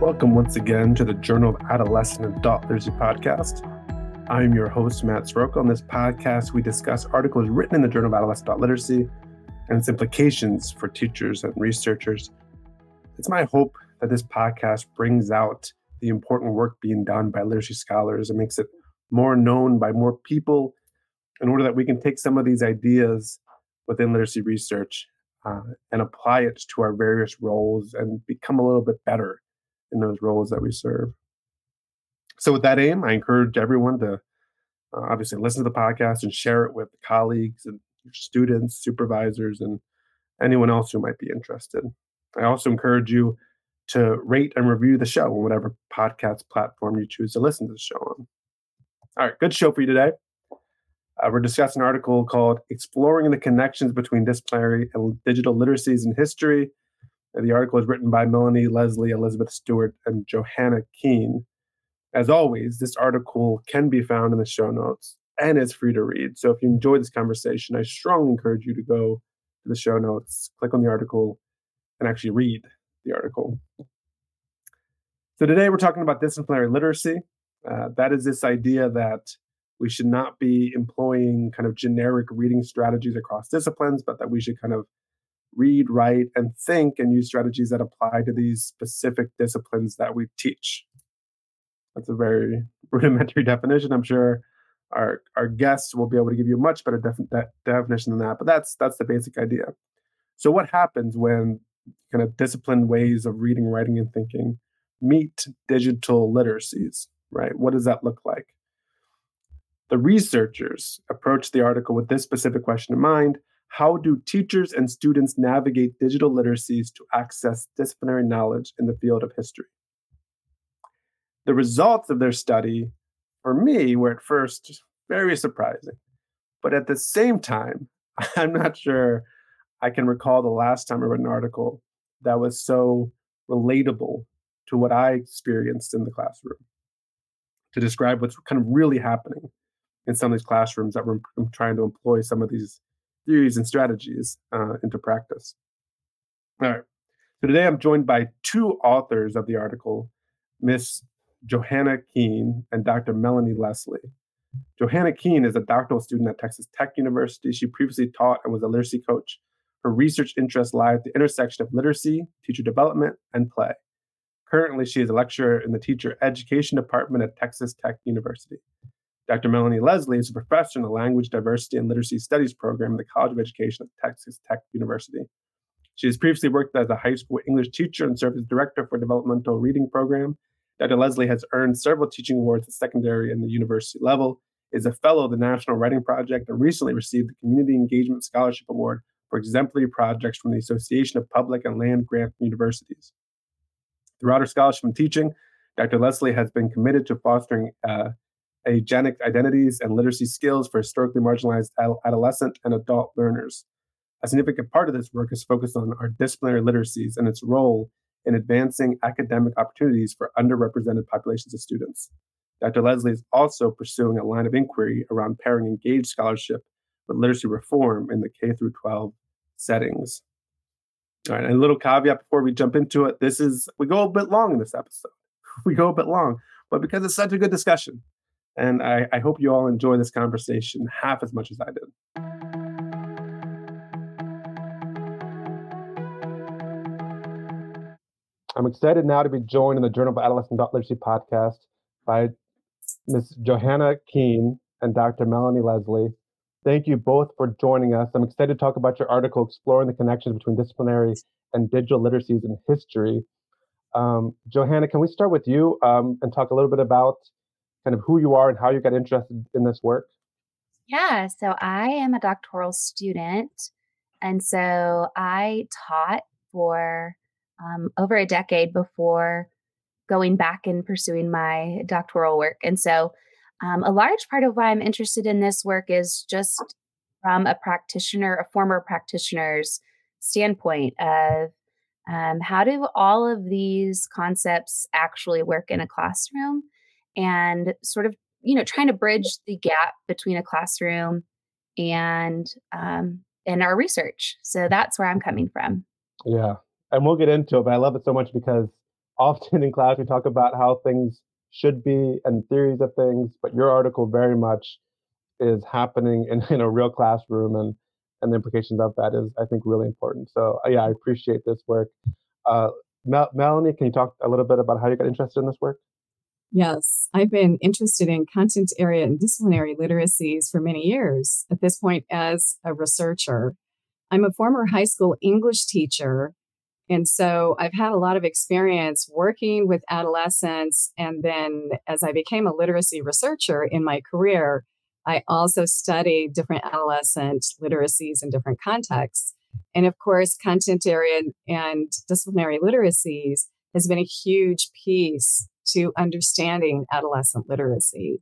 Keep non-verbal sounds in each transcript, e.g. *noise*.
Welcome once again to the Journal of Adolescent and Adult Literacy podcast. I'm your host, Matt Sroka. On this podcast, we discuss articles written in the Journal of Adolescent Adult Literacy and its implications for teachers and researchers. It's my hope that this podcast brings out the important work being done by literacy scholars and makes it more known by more people in order that we can take some of these ideas within literacy research uh, and apply it to our various roles and become a little bit better in those roles that we serve. So, with that aim, I encourage everyone to uh, obviously listen to the podcast and share it with colleagues and students, supervisors, and anyone else who might be interested. I also encourage you to rate and review the show on whatever podcast platform you choose to listen to the show on. All right, good show for you today. Uh, we're discussing an article called Exploring the Connections Between Disciplinary and Digital Literacies in History the article is written by Mellinee Lesley, Elizabeth Stewart, and Johanna Keene. As always, this article can be found in the show notes and is free to read. So if you enjoyed this conversation, I strongly encourage you to go to the show notes, click on the article, and actually read the article. So today we're talking about disciplinary literacy. Uh, that is this idea that we should not be employing kind of generic reading strategies across disciplines, but that we should kind of read, write, and think and use strategies that apply to these specific disciplines that we teach. That's a very *laughs* rudimentary definition. I'm sure our our guests will be able to give you a much better def- de- definition than that, but that's that's the basic idea. So what happens when kind of disciplined ways of reading, writing, and thinking meet digital literacies, right? What does that look like? The researchers approached the article with this specific question in mind how do teachers and students navigate digital literacies to access disciplinary knowledge in the field of history? The results of their study, for me, were at first very surprising. But at the same time, *laughs* I'm not sure I can recall the last time I read an article that was so relatable to what I experienced in the classroom to describe what's kind of really happening in some of these classrooms that we're trying to employ some of these theories and strategies uh, into practice. All right. So today I'm joined by two authors of the article, Miss Johanna Keene and Dr. Mellinee Lesley. Johanna Keene is a doctoral student at Texas Tech University. She previously taught and was a literacy coach. Her research interests lie at the intersection of literacy, teacher development, and play. Currently, she is a lecturer in the teacher education department at Texas Tech University. Dr. Mellinee Lesley is a professor in the Language Diversity and Literacy Studies program in the College of Education at Texas Tech University. She has previously worked as a high school English teacher and served as director for developmental reading program. Dr. Lesley has earned several teaching awards at secondary and the university level, is a fellow of the National Writing Project, and recently received the Community Engagement Scholarship Award for exemplary projects from the Association of Public and Land Grant Universities. Throughout her scholarship and teaching, Dr. Lesley has been committed to fostering uh, agentic identities and literacy skills for historically marginalized adolescent and adult learners. A significant part of this work is focused on our disciplinary literacies and its role in advancing academic opportunities for underrepresented populations of students. Dr. Lesley is also pursuing a line of inquiry around pairing engaged scholarship with literacy reform in the K through 12 settings. All right, and a little caveat before we jump into it. This is we go a bit long in this episode. *laughs* We go a bit long, but because it's such a good discussion, and I, I hope you all enjoy this conversation half as much as I did. I'm excited now to be joined in the Journal of Adolescent Literacy podcast by Ms. Johanna Keene and Dr. Mellinee Lesley. Thank you both for joining us. I'm excited to talk about your article, Exploring the Connections Between Disciplinary and Digital Literacies in History. Um, Johanna, can we start with you um, and talk a little bit about kind of who you are and how you got interested in this work? Yeah, so I am a doctoral student. And so I taught for um, over a decade before going back and pursuing my doctoral work. And so um, a large part of why I'm interested in this work is just from a practitioner, a former practitioner's standpoint of um, how do all of these concepts actually work in a classroom and sort of you know trying to bridge the gap between a classroom and um, and our research so that's where i'm coming from yeah and we'll get into it but i love it so much because often *laughs* in class we talk about how things should be and theories of things, but your article very much is happening in, *laughs* in a real classroom and and the implications of that is I think really important. So uh, yeah, I appreciate this work. Uh, Mel- Mellinee, can you talk a little bit about how you got interested in this work? Yes, I've been interested in content area and disciplinary literacies for many years. At this point, as a researcher, I'm a former high school English teacher and so I've had a lot of experience working with adolescents. And then as I became a literacy researcher in my career, I also studied different adolescent literacies in different contexts. And of course, content area and disciplinary literacies has been a huge piece to understanding adolescent literacy.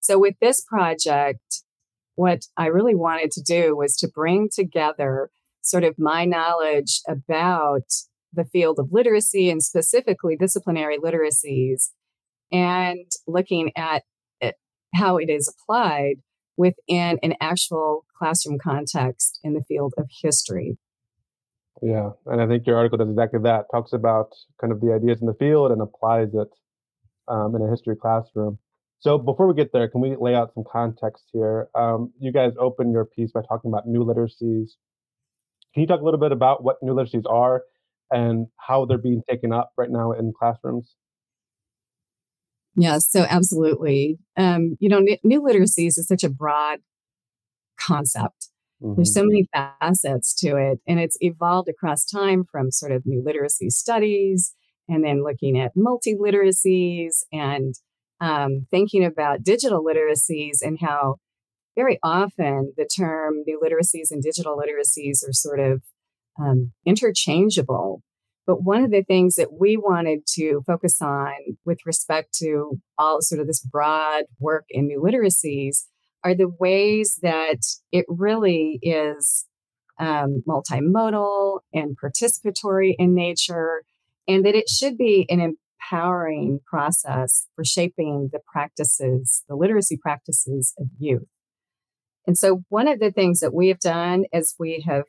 So with this project, what I really wanted to do was to bring together sort of my knowledge about the field of literacy and specifically disciplinary literacies and looking at it, how it is applied within an actual classroom context in the field of history. Yeah, and I think your article does exactly that. Talks about kind of the ideas in the field and applies it um, in a history classroom. So before we get there, can we lay out some context here? Um, you guys open your piece by talking about new literacies, can you talk a little bit about what new literacies are and how they're being taken up right now in classrooms? Yeah, so absolutely. Um, you know, new literacies is such a broad concept. Mm-hmm. There's so many facets to it, and it's evolved across time from sort of new literacy studies and then looking at multi literacies and um, thinking about digital literacies and how very often the term new literacies and digital literacies are sort of um, interchangeable. But one of the things that we wanted to focus on with respect to all sort of this broad work in new literacies are the ways that it really is um, multimodal and participatory in nature, and that it should be an empowering process for shaping the practices, the literacy practices of youth. And so, one of the things that we have done is we have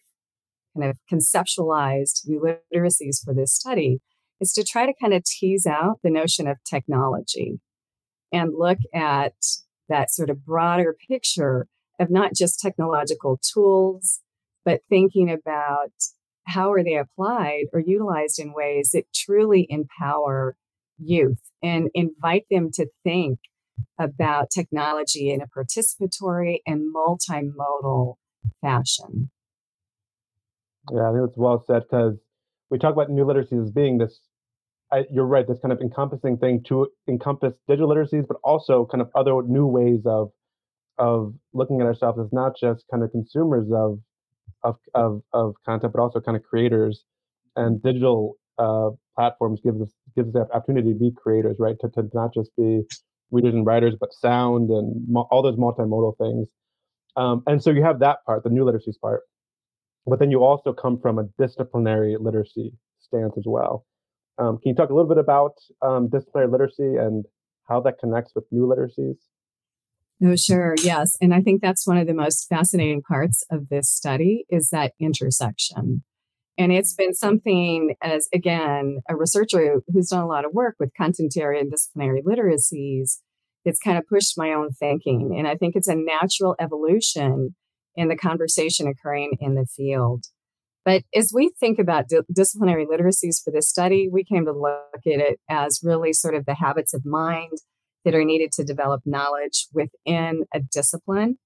kind of conceptualized new literacies for this study is to try to kind of tease out the notion of technology and look at that sort of broader picture of not just technological tools, but thinking about how are they applied or utilized in ways that truly empower youth and invite them to think about technology in a participatory and multimodal fashion. Yeah, I think that's well said because we talk about new literacies as being this. I, you're right. This kind of encompassing thing to encompass digital literacies, but also kind of other new ways of of looking at ourselves as not just kind of consumers of of of, of content, but also kind of creators. And digital uh, platforms gives us gives us the opportunity to be creators, right? To to not just be readers and writers, but sound and mo- all those multimodal things. Um, and so you have that part, the new literacies part, but then you also come from a disciplinary literacy stance as well. Um, can you talk a little bit about um, disciplinary literacy and how that connects with new literacies? Oh, sure. Yes. And I think that's one of the most fascinating parts of this study is that intersection. And it's been something as, again, a researcher who's done a lot of work with content area and disciplinary literacies, it's kind of pushed my own thinking. And I think it's a natural evolution in the conversation occurring in the field. But as we think about di- disciplinary literacies for this study, we came to look at it as really sort of the habits of mind that are needed to develop knowledge within a discipline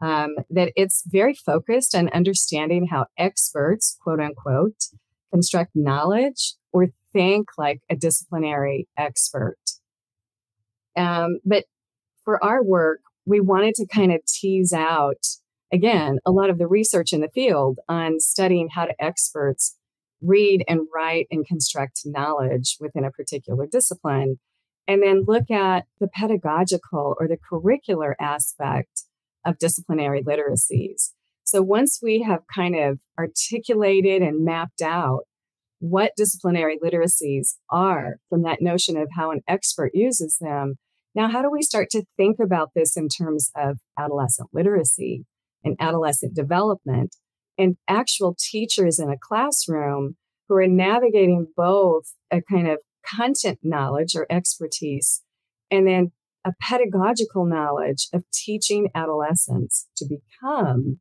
um, that it's very focused on understanding how experts, quote unquote, construct knowledge or think like a disciplinary expert. Um, but for our work, we wanted to kind of tease out, again, a lot of the research in the field on studying how do experts read and write and construct knowledge within a particular discipline, and then look at the pedagogical or the curricular aspect of disciplinary literacies. So once we have kind of articulated and mapped out what disciplinary literacies are from that notion of how an expert uses them, now how do we start to think about this in terms of adolescent literacy and adolescent development and actual teachers in a classroom who are navigating both a kind of content knowledge or expertise, and then a pedagogical knowledge of teaching adolescents to become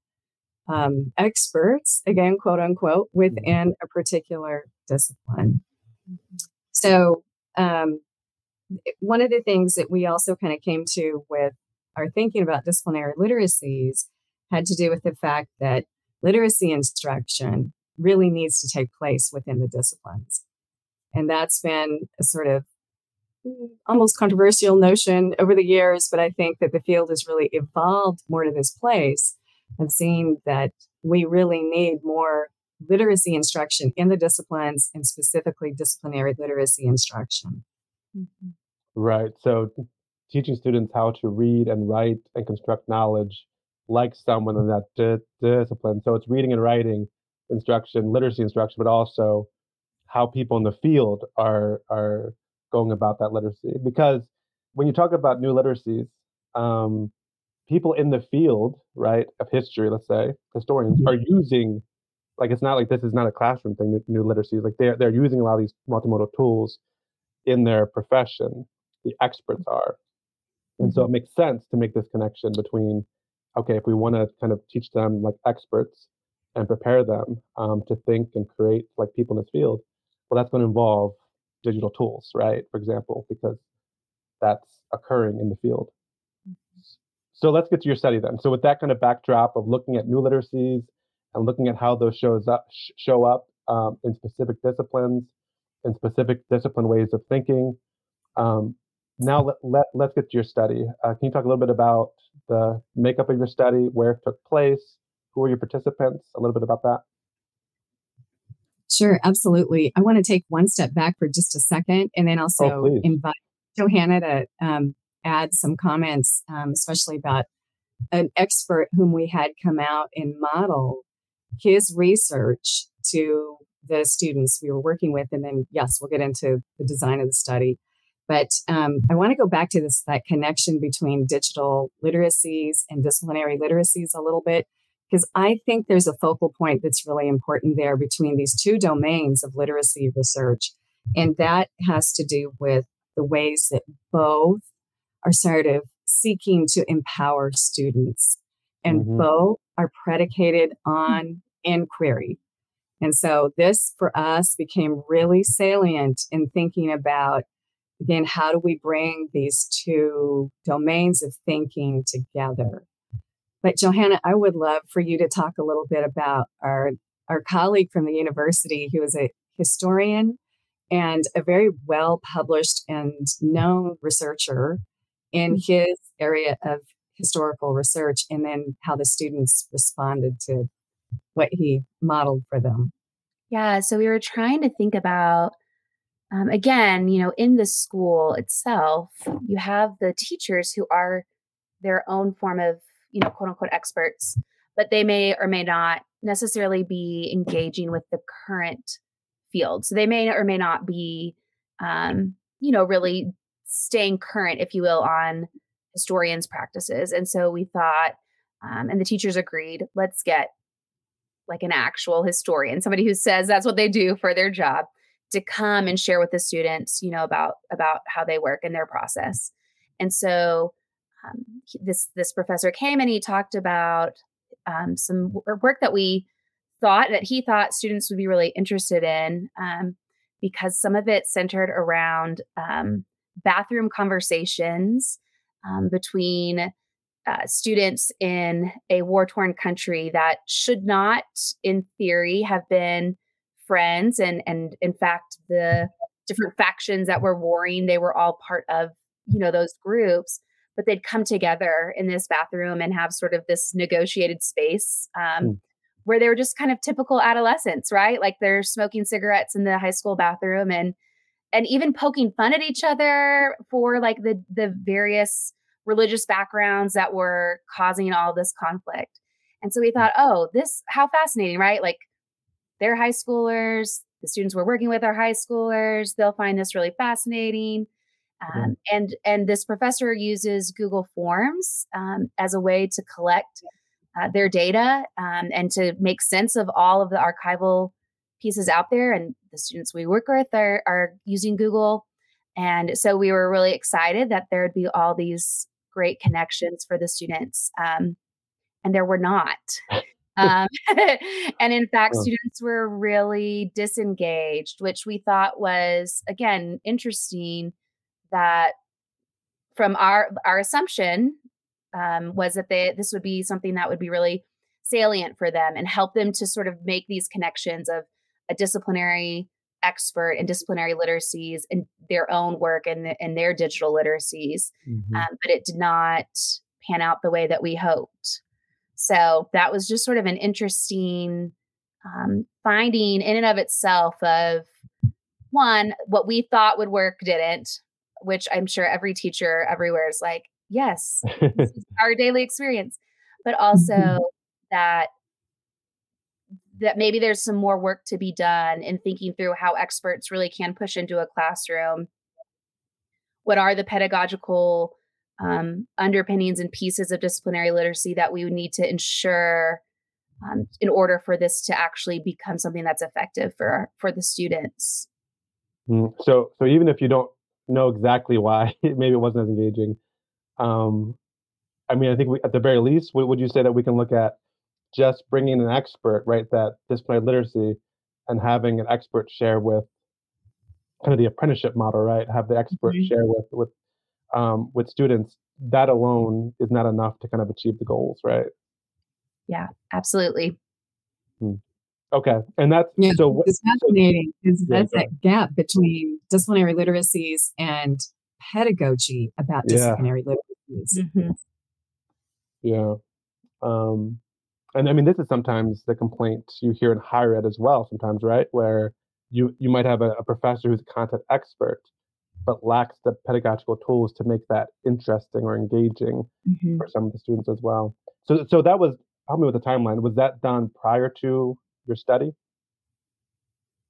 um, experts, again, quote unquote, within a particular discipline. So, um, one of the things that we also kind of came to with our thinking about disciplinary literacies had to do with the fact that literacy instruction really needs to take place within the disciplines. And that's been a sort of almost controversial notion over the years, but I think that the field has really evolved more to this place of seeing that we really need more literacy instruction in the disciplines and specifically disciplinary literacy instruction. Mm-hmm. Right. So teaching students how to read and write and construct knowledge like someone in that di- discipline. So it's reading and writing instruction, literacy instruction, but also how people in the field are are going about that literacy. Because when you talk about new literacies, um, people in the field, right, of history, let's say, historians, mm-hmm. are using like it's not like this is not a classroom thing, new, new literacy. Like they're they're using a lot of these multimodal tools in their profession. The experts are. And mm-hmm. so it makes sense to make this connection between, okay, if we want to kind of teach them like experts and prepare them um, to think and create like people in this field, well, that's going to involve digital tools, right? For example, because that's occurring in the field. Mm-hmm. So let's get to your study then. So with that kind of backdrop of looking at new literacies and looking at how those shows up show up um, in specific disciplines, in specific discipline ways of thinking. Um, now let, let, let's get to your study. Uh, can you talk a little bit about the makeup of your study, where it took place, who were your participants, a little bit about that? Sure, absolutely. I want to take one step back for just a second and then also oh, invite Johanna to um, add some comments, um, especially about an expert whom we had come out and model his research to the students we were working with. And then, yes, we'll get into the design of the study. But um, I want to go back to this that connection between digital literacies and disciplinary literacies a little bit, because I think there's a focal point that's really important there between these two domains of literacy research. And that has to do with the ways that both are sort of seeking to empower students, and mm-hmm. both are predicated on inquiry. And so this for us became really salient in thinking about again, how do we bring these two domains of thinking together? But Johanna, I would love for you to talk a little bit about our our colleague from the university who is a historian and a very well published and known researcher in mm-hmm. his area of historical research and then how the students responded to what he modeled for them. Yeah, so we were trying to think about um, again, you know, in the school itself, you have the teachers who are their own form of, you know, quote unquote experts, but they may or may not necessarily be engaging with the current field. So they may or may not be, um, you know, really staying current, if you will, on historians' practices. And so we thought, um, and the teachers agreed, let's get like an actual historian, somebody who says that's what they do for their job to come and share with the students, you know, about about how they work and their process. And so um, this this professor came and he talked about um, some work that we thought that he thought students would be really interested in um, because some of it centered around um, bathroom conversations um, between uh, students in a war torn country that should not, in theory, have been friends and and in fact the different factions that were warring they were all part of you know those groups but they'd come together in this bathroom and have sort of this negotiated space um, mm. where they were just kind of typical adolescents right like they're smoking cigarettes in the high school bathroom and and even poking fun at each other for like the the various religious backgrounds that were causing all this conflict and so we hmm. thought oh this how fascinating right like they're high schoolers. The students we're working with are high schoolers. They'll find this really fascinating. Um, and and this professor uses Google Forms um, as a way to collect uh, their data um, and to make sense of all of the archival pieces out there. And the students we work with are, are using Google. And so we were really excited that there would be all these great connections for the students. Um, and there were not. Um, *laughs* and in fact, students were really disengaged, which we thought was, again, interesting that from our our assumption um, was that they this would be something that would be really salient for them and help them to sort of make these connections of a disciplinary expert in disciplinary literacies and their own work and, the, and their digital literacies. Mm-hmm. Um, but it did not pan out the way that we hoped. So that was just sort of an interesting um, finding in and of itself of one, what we thought would work didn't, which I'm sure every teacher everywhere is like, yes, *laughs* this is our daily experience. But also mm-hmm. that that maybe there's some more work to be done in thinking through how experts really can push into a classroom. What are the pedagogical um, underpinnings and pieces of disciplinary literacy that we would need to ensure um, in order for this to actually become something that's effective for for the students. Mm, so, so even if you don't know exactly why *laughs* maybe it wasn't as engaging, um, I mean, I think we, at the very least, would you say that we can look at just bringing an expert, right? That disciplinary literacy, and having an expert share with kind of the apprenticeship model, right? Have the expert mm-hmm. share with with um, with students, that alone is not enough to kind of achieve the goals, right? Yeah, absolutely. Hmm. Okay, and that's yeah, so. It's fascinating because yeah, that's that gap between disciplinary literacies and pedagogy about disciplinary yeah. literacies. Mm-hmm. Yeah, um, and I mean this is sometimes the complaint you hear in higher ed as well. Sometimes, right, where you you might have a, a professor who's a content expert, but lacks the pedagogical tools to make that interesting or engaging mm-hmm. for some of the students as well. So, so that was help me with the timeline. Was that done prior to your study?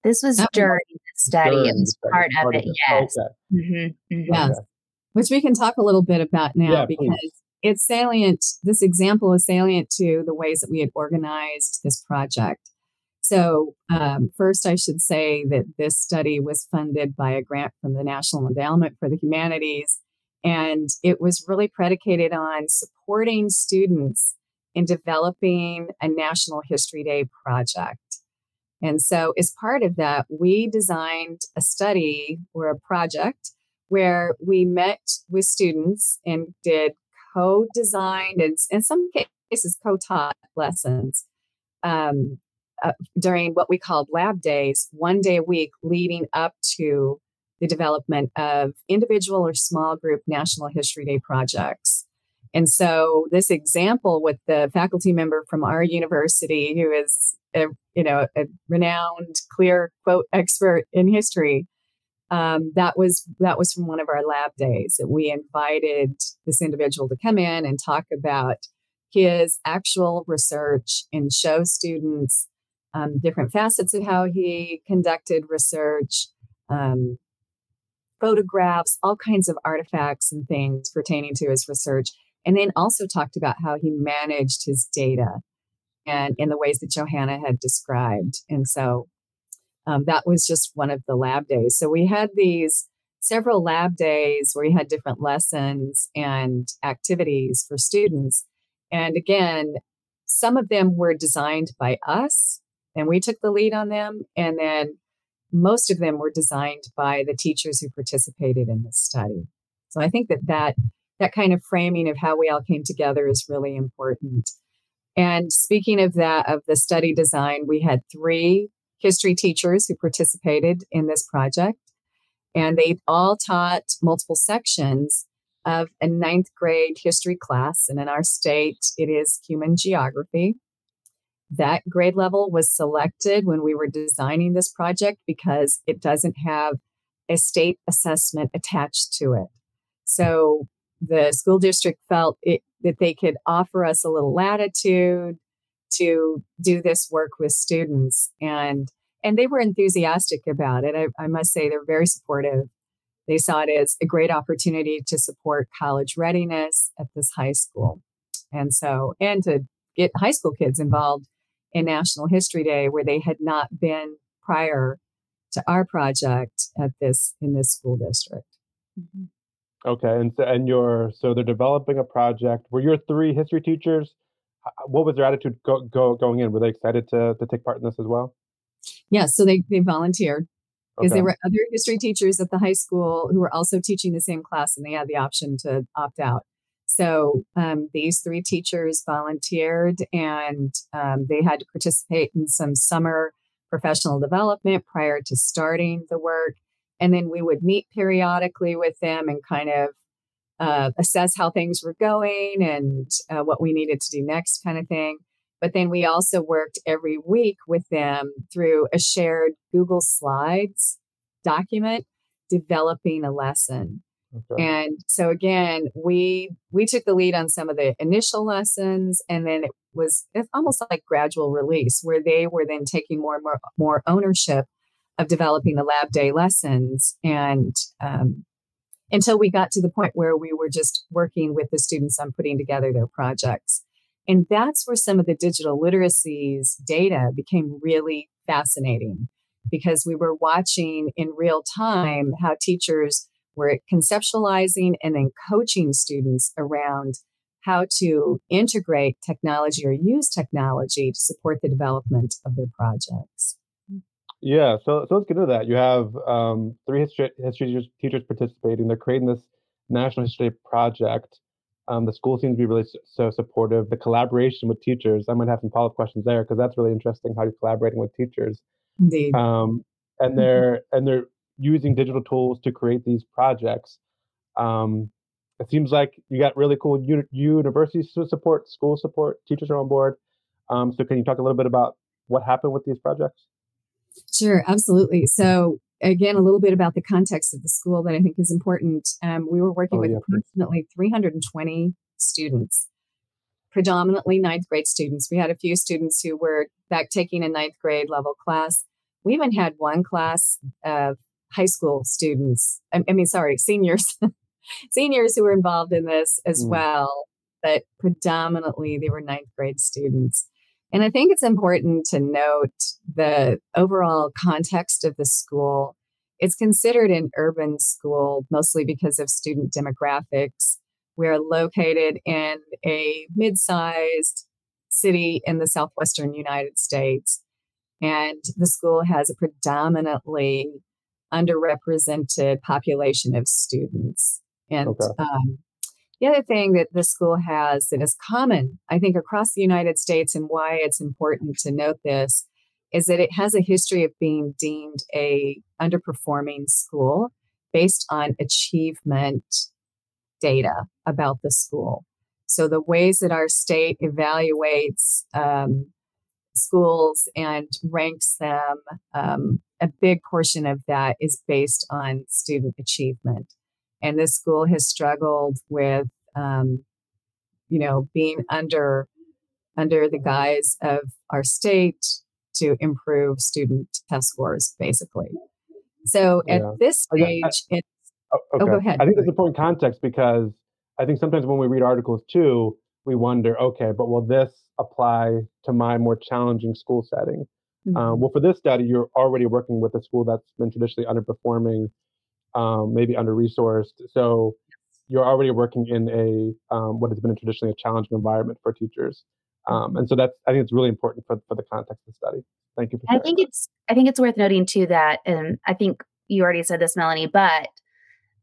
This was that during the study. During it was part, part, of it. Yes. Okay. Mm-hmm. Mm-hmm. Yes. Okay. Which we can talk a little bit about now yeah, because please. it's salient. This example is salient to the ways that we had organized this project. So, um, first, I should say that this study was funded by a grant from the National Endowment for the Humanities, and it was really predicated on supporting students in developing a National History Day project. And so, as part of that, we designed a study or a project where we met with students and did co designed and in some cases co taught lessons um, uh, during what we called lab days, one day a week leading up to the development of individual or small group National History Day projects. And so this example with the faculty member from our university who is a, you know a renowned clear quote expert in history um, that was that was from one of our lab days that we invited this individual to come in and talk about his actual research and show students um, different facets of how he conducted research, um, photographs, all kinds of artifacts and things pertaining to his research. And then also talked about how he managed his data and in the ways that Johanna had described. And so um, that was just one of the lab days. So we had these several lab days where we had different lessons and activities for students. And again, some of them were designed by us and we took the lead on them. And then most of them were designed by the teachers who participated in this study. So I think that that, that kind of framing of how we all came together is really important. And speaking of that, of the study design, we had three history teachers who participated in this project. And they all taught multiple sections of a ninth grade history class. And in our state, it is human geography. That grade level was selected when we were designing this project because it doesn't have a state assessment attached to it. So the school district felt it, that they could offer us a little latitude to do this work with students and and they were enthusiastic about it I, I, must say they're very supportive they saw it as a great opportunity to support college readiness at this high school and so and to get high school kids involved in National History Day where they had not been prior to our project at this in this school district. Mm-hmm. Okay, and so and you're so they're developing a project. Were your three history teachers? What was their attitude go, go going in? Were they excited to to take part in this as well? Yeah, so they they volunteered because okay. there were other history teachers at the high school who were also teaching the same class, and they had the option to opt out. So um, these three teachers volunteered, and um, they had to participate in some summer professional development prior to starting the work. And then we would meet periodically with them and kind of uh, assess how things were going and uh, what we needed to do next, kind of thing. But then we also worked every week with them through a shared Google Slides document, developing a lesson. Okay. And so again, we we took the lead on some of the initial lessons, and then it was it's almost like gradual release, where they were then taking more and more more ownership of developing the lab day lessons, and um, until we got to the point where we were just working with the students on putting together their projects. And that's where some of the digital literacies data became really fascinating because we were watching in real time how teachers were conceptualizing and then coaching students around how to integrate technology or use technology to support the development of their projects. Yeah, so so let's get into that. You have um, three history, history teachers, teachers participating. They're creating this national history project. Um, the school seems to be really so supportive. The collaboration with teachers, I might have some follow up questions there because that's really interesting how you're collaborating with teachers. Indeed. Um, and mm-hmm. they're and they're using digital tools to create these projects. Um, it seems like you got really cool uni- university support, school support, teachers are on board. Um, so can you talk a little bit about what happened with these projects? Sure, absolutely. So again, a little bit about the context of the school that I think is important. Um, we were working oh, with yeah, approximately 320 students, predominantly ninth grade students. We had a few students who were back taking a ninth grade level class. We even had one class of high school students. I, I mean, sorry, seniors, *laughs* seniors who were involved in this as mm. well, but predominantly they were ninth grade students. And I think it's important to note the overall context of the school. It's considered an urban school mostly because of student demographics. We're located in a mid sized city in the southwestern United States. And the school has a predominantly underrepresented population of students. And okay. um, the other thing that the school has that is common, I think, across the United States, and why it's important to note this, is that it has a history of being deemed a underperforming school based on achievement data about the school. So the ways that our state evaluates um, schools and ranks them um, a big portion of that is based on student achievement. And this school has struggled with, um, you know, being under under the guise of our state to improve student test scores, basically. So at yeah. this stage, I, I, it's oh, okay. oh, go ahead. I think that's important context because I think sometimes when we read articles too, we wonder, okay, but will this apply to my more challenging school setting? Um, mm-hmm. Um, well, for this study, you're already working with a school that's been traditionally underperforming, um, maybe under resourced. So you're already working in a um, what has been traditionally a challenging environment for teachers. Um, and so that's I think it's really important for, for the context of the study. Thank you I think it's I think it's worth noting too that and I think you already said this, Mellinee, but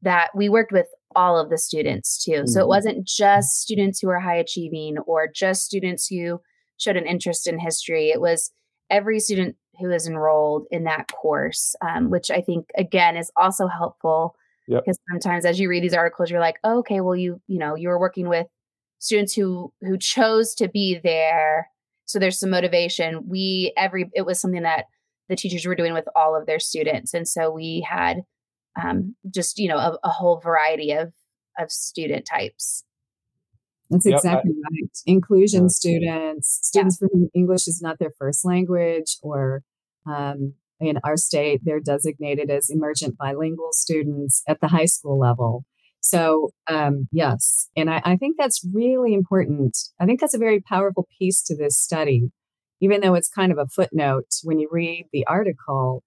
that we worked with all of the students too. Mm-hmm. So it mm-hmm. wasn't just students who were high achieving or just students who showed an interest in history. It was every student who is enrolled in that course, um, which I think again is also helpful yep. because sometimes as you read these articles, you're like, oh, okay, well you you know you were working with students who who chose to be there, so there's some motivation. We every it was something that the teachers were doing with all of their students, and so we had um, just you know a, a whole variety of of student types. That's exactly yep. right. Inclusion yeah. students, students yeah. for whom English is not their first language, or um, in our state, they're designated as emergent bilingual students at the high school level. So, um, yes, and I, I think that's really important. I think that's a very powerful piece to this study, even though it's kind of a footnote when you read the article.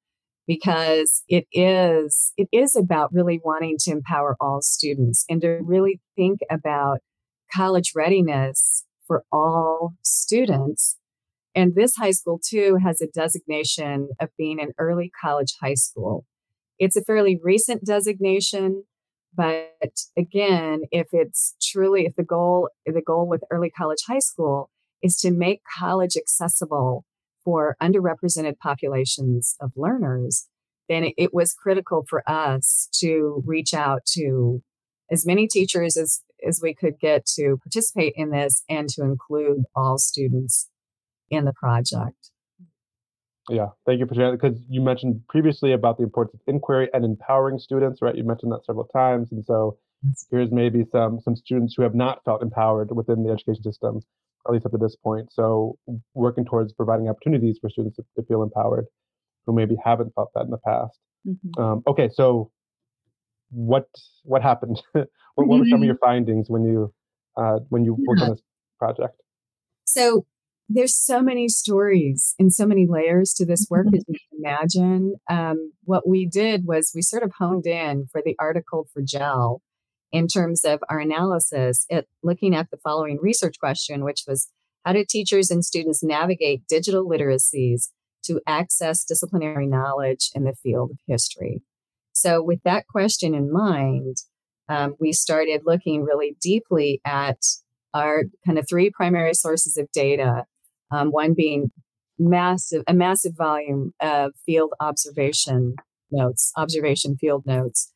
because it is it is about really wanting to empower all students and to really think about college readiness for all students and this high school too has a designation of being an early college high school. It's a fairly recent designation but again if it's truly if the goal the goal with early college high school is to make college accessible for underrepresented populations of learners, then it, was critical for us to reach out to as many teachers as, as we could get to participate in this and to include all students in the project. Yeah, thank you for sharing because you mentioned previously about the importance of inquiry and empowering students, right? You mentioned that several times, and so here's maybe some some students who have not felt empowered within the education system at least up to this point. So working towards providing opportunities for students to, to feel empowered who maybe haven't felt that in the past. Mm-hmm. Um, okay, so what what happened? *laughs* what, what, were some of your *laughs* findings when you uh, when you worked on *laughs* this project? So there's so many stories and so many layers to this work mm-hmm. as you can imagine. Um, what we did was we sort of honed in for the article for JAAL in terms of our analysis at looking at the following research question, which was how do teachers and students navigate digital literacies to access disciplinary knowledge in the field of history? So, with that question in mind, um, we started looking really deeply at our kind of three primary sources of data. Um, one being massive, a massive volume of field observation notes, observation field notes,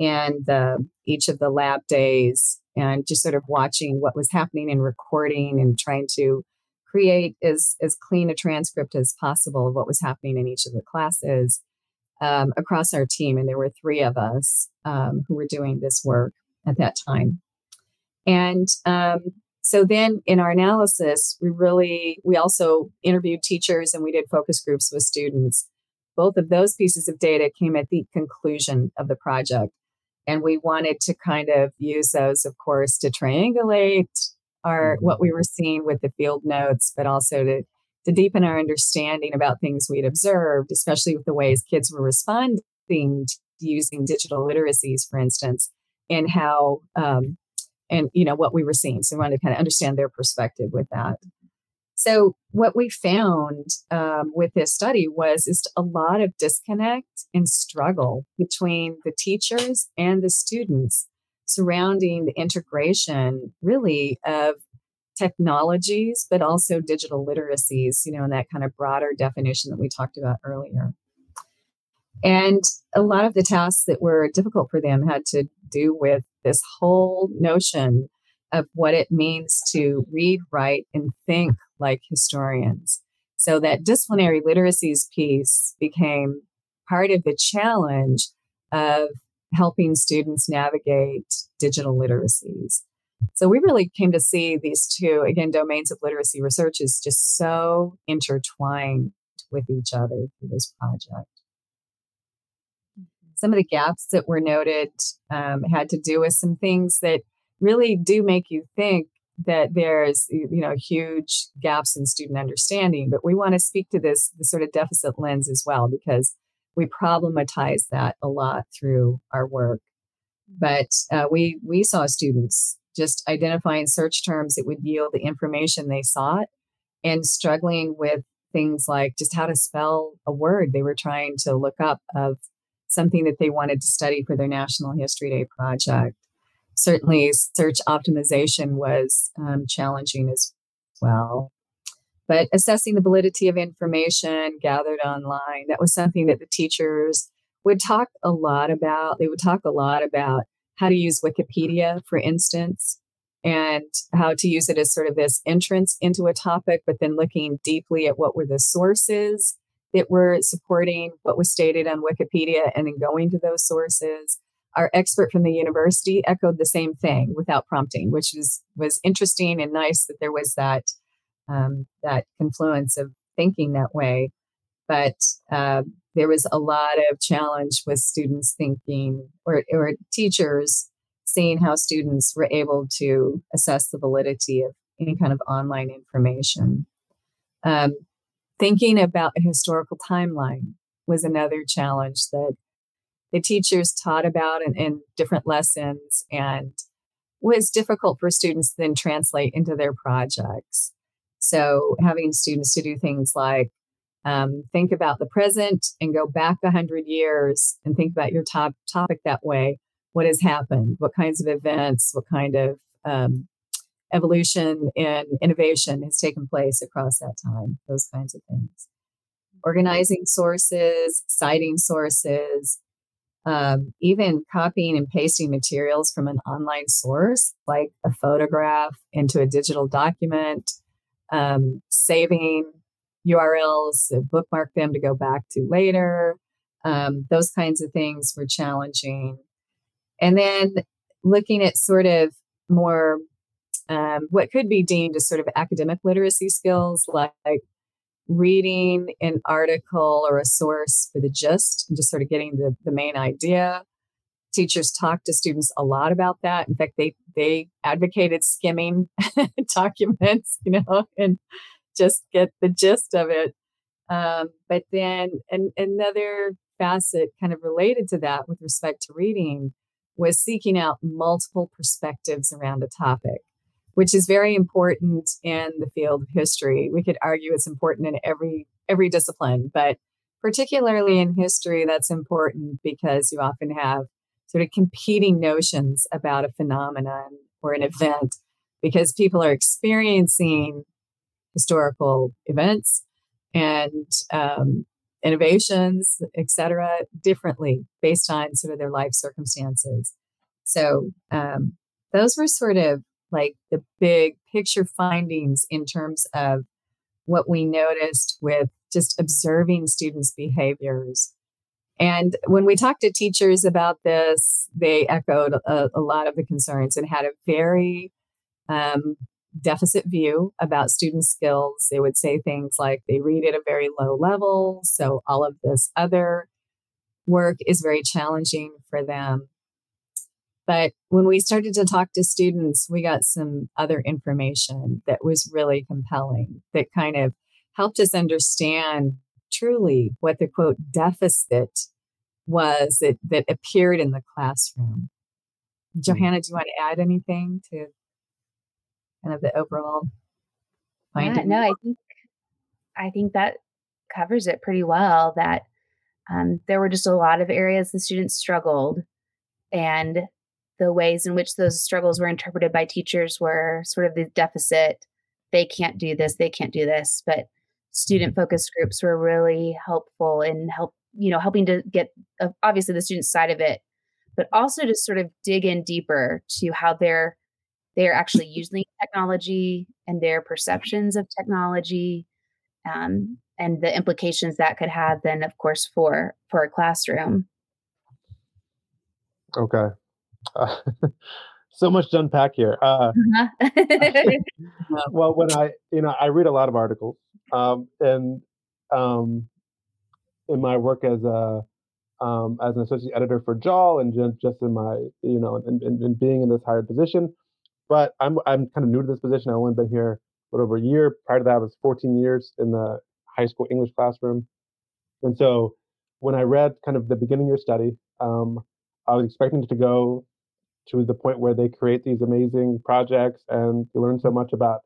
and the, each of the lab days and just sort of watching what was happening and recording and trying to create as, as clean a transcript as possible of what was happening in each of the classes um, across our team. And there were three of us um, who were doing this work at that time. And um, so then in our analysis, we really, we also interviewed teachers and we did focus groups with students. Both of those pieces of data came at the conclusion of the project. And we wanted to kind of use those, of course, to triangulate our mm-hmm. what we were seeing with the field notes, but also to to deepen our understanding about things we'd observed, especially with the ways kids were responding to using digital literacies, for instance, and how um, and you know what we were seeing. So we wanted to kind of understand their perspective with that. So, what we found um, with this study was just a lot of disconnect and struggle between the teachers and the students surrounding the integration, really, of technologies, but also digital literacies, you know, in that kind of broader definition that we talked about earlier. And a lot of the tasks that were difficult for them had to do with this whole notion of what it means to read, write, and think like historians. So that disciplinary literacies piece became part of the challenge of helping students navigate digital literacies. So we really came to see these two, again, domains of literacy research is just so intertwined with each other through this project. Some of the gaps that were noted um, had to do with some things that really do make you think that there's you know huge gaps in student understanding but we want to speak to this the sort of deficit lens as well because we problematize that a lot through our work. But uh, we we saw students just identifying search terms that would yield the information they sought and struggling with things like just how to spell a word they were trying to look up of something that they wanted to study for their national history day project certainly search optimization was um, challenging as well. But assessing the validity of information gathered online, that was something that the teachers would talk a lot about. They would talk a lot about how to use Wikipedia, for instance, and how to use it as sort of this entrance into a topic, but then looking deeply at what were the sources that were supporting what was stated on Wikipedia and then going to those sources our expert from the university echoed the same thing without prompting, which was was interesting and nice that there was that um, that confluence of thinking that way. But uh, there was a lot of challenge with students thinking or, or teachers seeing how students were able to assess the validity of any kind of online information. Um, thinking about a historical timeline was another challenge that the teachers taught about in, in different lessons and was difficult for students to then translate into their projects. So having students to do things like um, think about the present and go back 100 years and think about your top topic that way. What has happened? What kinds of events? What kind of um, evolution and innovation has taken place across that time? Those kinds of things. Organizing sources, citing sources, um, even copying and pasting materials from an online source, like a photograph, into a digital document, um, saving URLs, bookmark them to go back to later. Um, those kinds of things were challenging. And then looking at sort of more um, what could be deemed as sort of academic literacy skills like reading an article or a source for the gist and just sort of getting the, the main idea. Teachers talk to students a lot about that. In fact, they they advocated skimming *laughs* documents, you know, and just get the gist of it. Um, but then an, another facet kind of related to that with respect to reading was seeking out multiple perspectives around a topic which is very important in the field of history. We could argue it's important in every every discipline, but particularly in history, that's important because you often have sort of competing notions about a phenomenon or an event because people are experiencing historical events and um, innovations, etc., differently based on sort of their life circumstances. So um, those were sort of like the big picture findings in terms of what we noticed with just observing students' behaviors. And when we talked to teachers about this, they echoed a, a lot of the concerns and had a very um, deficit view about student skills. They would say things like they read at a very low level, so all of this other work is very challenging for them. But when we started to talk to students, we got some other information that was really compelling that kind of helped us understand truly what the quote deficit was that, that appeared in the classroom. Hmm. Johanna, do you want to add anything to kind of the overall finding? Yeah, no, I think I think that covers it pretty well. That um, there were just a lot of areas the students struggled, and the ways in which those struggles were interpreted by teachers were sort of the deficit. They can't do this, they can't do this. But student focused groups were really helpful in help, you know, helping to get uh, obviously the student side of it, but also to sort of dig in deeper to how they're they're actually *laughs* using technology and their perceptions of technology um, and the implications that could have then of course for for a classroom okay uh, *laughs* so much to unpack here. Uh, uh-huh. *laughs* *laughs* well, when I, you know, I read a lot of articles, um, and um, in my work as a um, as an associate editor for JAAL, and just, just in my, you know, in, in, in, being in this hired position. But I'm I'm kind of new to this position. I've only been here a little over a year. Prior to that, I was 14 years in the high school English classroom, and so when I read kind of the beginning of your study, um, I was expecting to go to the point where they create these amazing projects and you learn so much about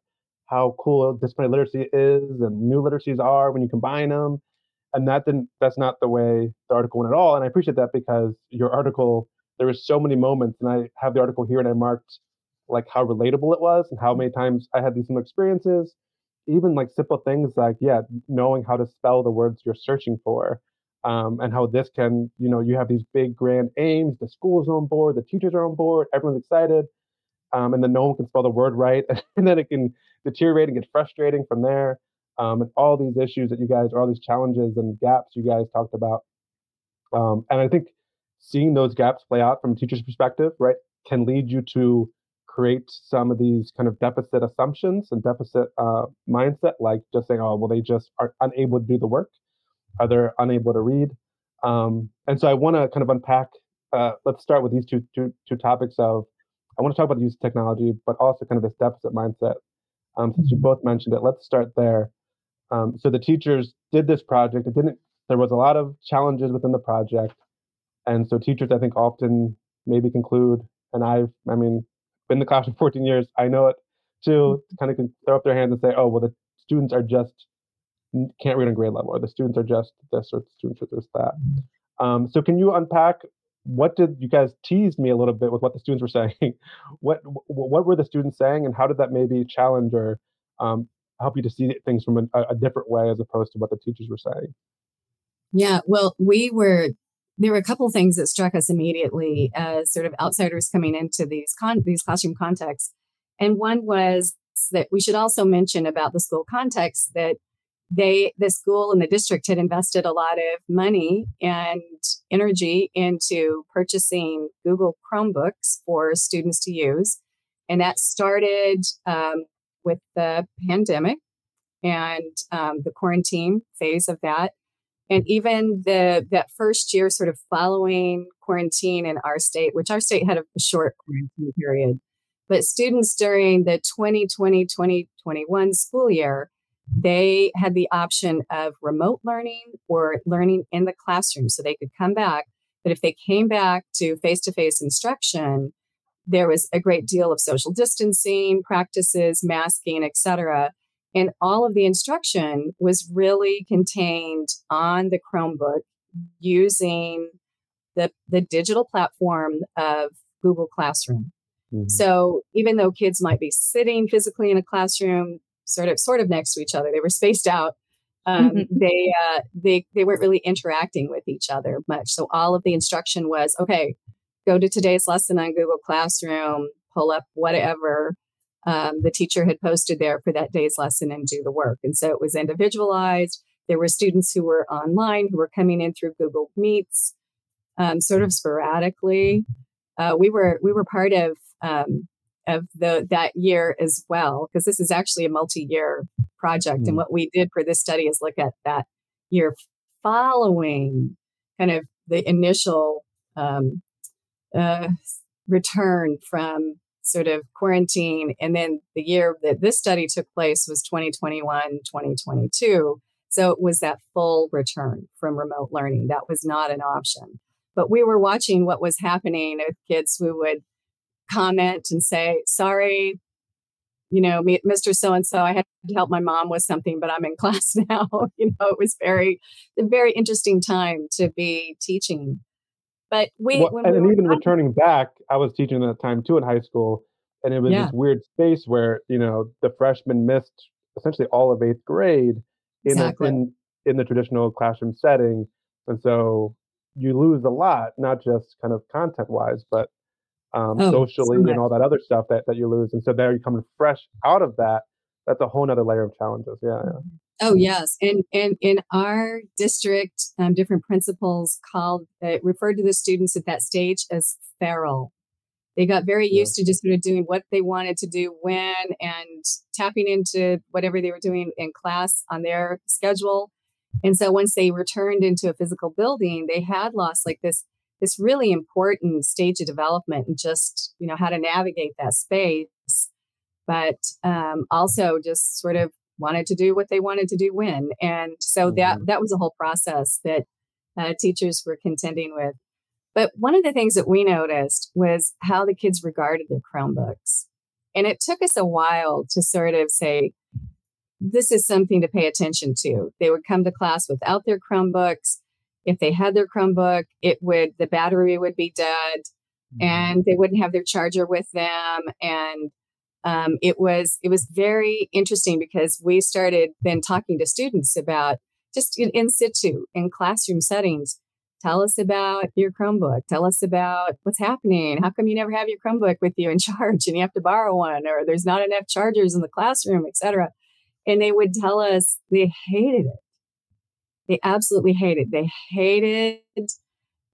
how cool disciplinary literacy is and new literacies are when you combine them. And that didn't that's not the way the article went at all. And I appreciate that because your article, there was so many moments, and I have the article here and I marked like how relatable it was and how many times I had these similar experiences. Even like simple things like, yeah, knowing how to spell the words you're searching for um, and how this can, you know, you have these big grand aims, the school's on board, the teachers are on board, everyone's excited, um, and then no one can spell the word right, *laughs* and then it can deteriorate and get frustrating from there. Um, and all these issues that you guys, or all these challenges and gaps you guys talked about. Um, and I think seeing those gaps play out from a teacher's perspective, right, can lead you to create some of these kind of deficit assumptions and deficit uh, mindset, like just saying, oh, well, they just are unable to do the work are they unable to read? Um, and so I want to kind of unpack. Uh, let's start with these two, two, two topics of I want to talk about the use of technology, but also kind of this deficit mindset. Um, since you mm-hmm. both mentioned it, let's start there. Um, so the teachers did this project. It didn't there was a lot of challenges within the project. And so teachers, I think, often maybe conclude, and I've, I mean, been in the classroom 14 years, I know it too, To kind of throw up their hands and say, oh, well, the students are just can't read on grade level, or the students are just this, or the students are just that. Um, so can you unpack what did you guys teased me a little bit with what the students were *laughs* saying? what what were the students saying, and how did that maybe challenge or um, help you to see things from a, a different way as opposed to what the teachers were saying? Yeah, well, we were there were a couple things that struck us immediately as sort of outsiders coming into these con- these classroom contexts, and one was that we should also mention about the school context that they the school and the district had invested a lot of money and energy into purchasing google chromebooks for students to use. And that started um, with the pandemic and um, the quarantine phase of that. And even the that first year sort of following quarantine in our state which our state had a short quarantine period but students during the 2020 2021 school year they had the option of remote learning or learning in the classroom so they could come back but if they came back to face-to-face instruction there was a great deal of social distancing practices masking etc and all of the instruction was really contained on the chromebook using the, the digital platform of google classroom mm-hmm. so even though kids might be sitting physically in a classroom sort of sort of next to each other. They were spaced out. Um, mm-hmm. They uh, they they weren't really interacting with each other much. So all of the instruction was okay. Go to today's lesson on Google Classroom. Pull up whatever um, the teacher had posted there for that day's lesson and do the work. And so it was individualized. There were students who were online who were coming in through Google Meets, um, sort of sporadically. Uh, we were we were part of um, of the that year as well because this is actually a multi-year project. Mm. and what we did for this study is look at that year following kind of the initial um, uh, return from sort of quarantine. And then the year that this study took place was 2021 2022 so it was that full return from remote learning. That was not an option. But we were watching what was happening with kids who would comment and say, sorry, you know, Mr. So and so, I had to help my mom with something, but I'm in *laughs* class now. *laughs* you know, it was very, a very interesting time to be teaching. But we, well, and, we even returning back, I was teaching at that time too in high school, and it was yeah. this weird space where you know the freshmen missed essentially all of eighth grade in exactly. a, in in the traditional classroom setting, and so you lose a lot, not just kind of content wise, but um, oh, socially so and all that other stuff that, that you lose. And so there you come fresh out of that. That's a whole nother layer of challenges. Yeah. yeah. Oh yes, and and in our district, um, different principals called uh, referred to the students at that stage as feral. They got very used yeah. to just sort of doing what they wanted to do when and tapping into whatever they were doing in class on their schedule. And so once they returned into a physical building, they had lost like this this really important stage of development and just you know how to navigate that space but um, also just sort of wanted to do what they wanted to do when. And so mm-hmm. that that was a whole process that uh, teachers were contending with. But one of the things that we noticed was how the kids regarded their chromebooks. And it took us a while to sort of say this is something to pay attention to. They would come to class without their chromebooks if they had their Chromebook, it would the battery would be dead, mm-hmm. and they wouldn't have their charger with them, and um, it was it was very interesting because we started then talking to students about just in, in situ in classroom settings. Tell us about your Chromebook. Tell us about what's happening. How come you never have your Chromebook with you in *laughs* charge and you have to borrow one, or there's not enough chargers in the classroom, etc. And they would tell us they hated it they absolutely hated. They hated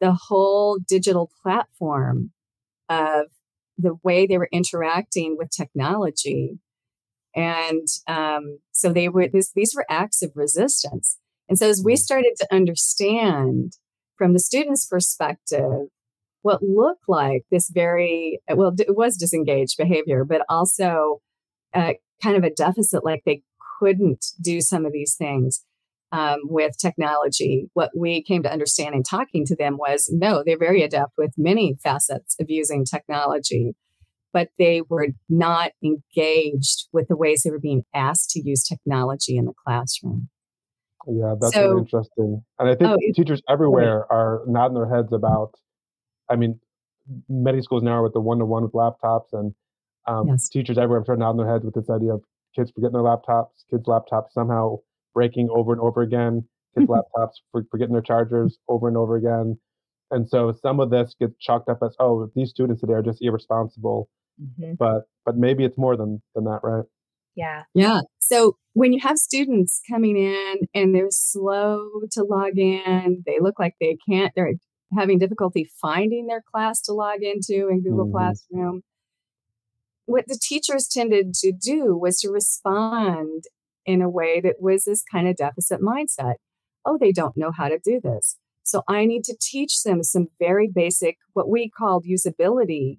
the whole digital platform of the way they were interacting with technology. And um, so they were this, these were acts of resistance. And so as we mm-hmm. started to understand from the students' perspective what looked like this very well, it was disengaged behavior, but also uh, kind of a deficit, like they couldn't do some of these things um, with technology. What we came to understand in talking to them was no, they're very adept with many facets of using technology, but they were not engaged with the ways they were being asked to use technology in the classroom. Yeah, that's so, really interesting. And I think oh, teachers everywhere are nodding their heads about, I mean, many schools now are with the one to one with laptops, and um, yes. teachers everywhere, I'm sure, nodding their heads with this idea of kids forgetting their laptops, kids' laptops somehow breaking over and over again, kids' *laughs* laptops for forgetting their chargers over and over again. And so some of this gets chalked up as, oh, these students today are just irresponsible. Mm-hmm. But but maybe it's more than than that, right? Yeah. Yeah. So when you have students coming in and they're slow to log in, they look like they can't, they're having difficulty finding their class to log into in Google mm-hmm. Classroom. What the teachers tended to do was to respond in a way that was this kind of deficit mindset. Oh, they don't know how to do this. So I need to teach them some very basic, what we called usability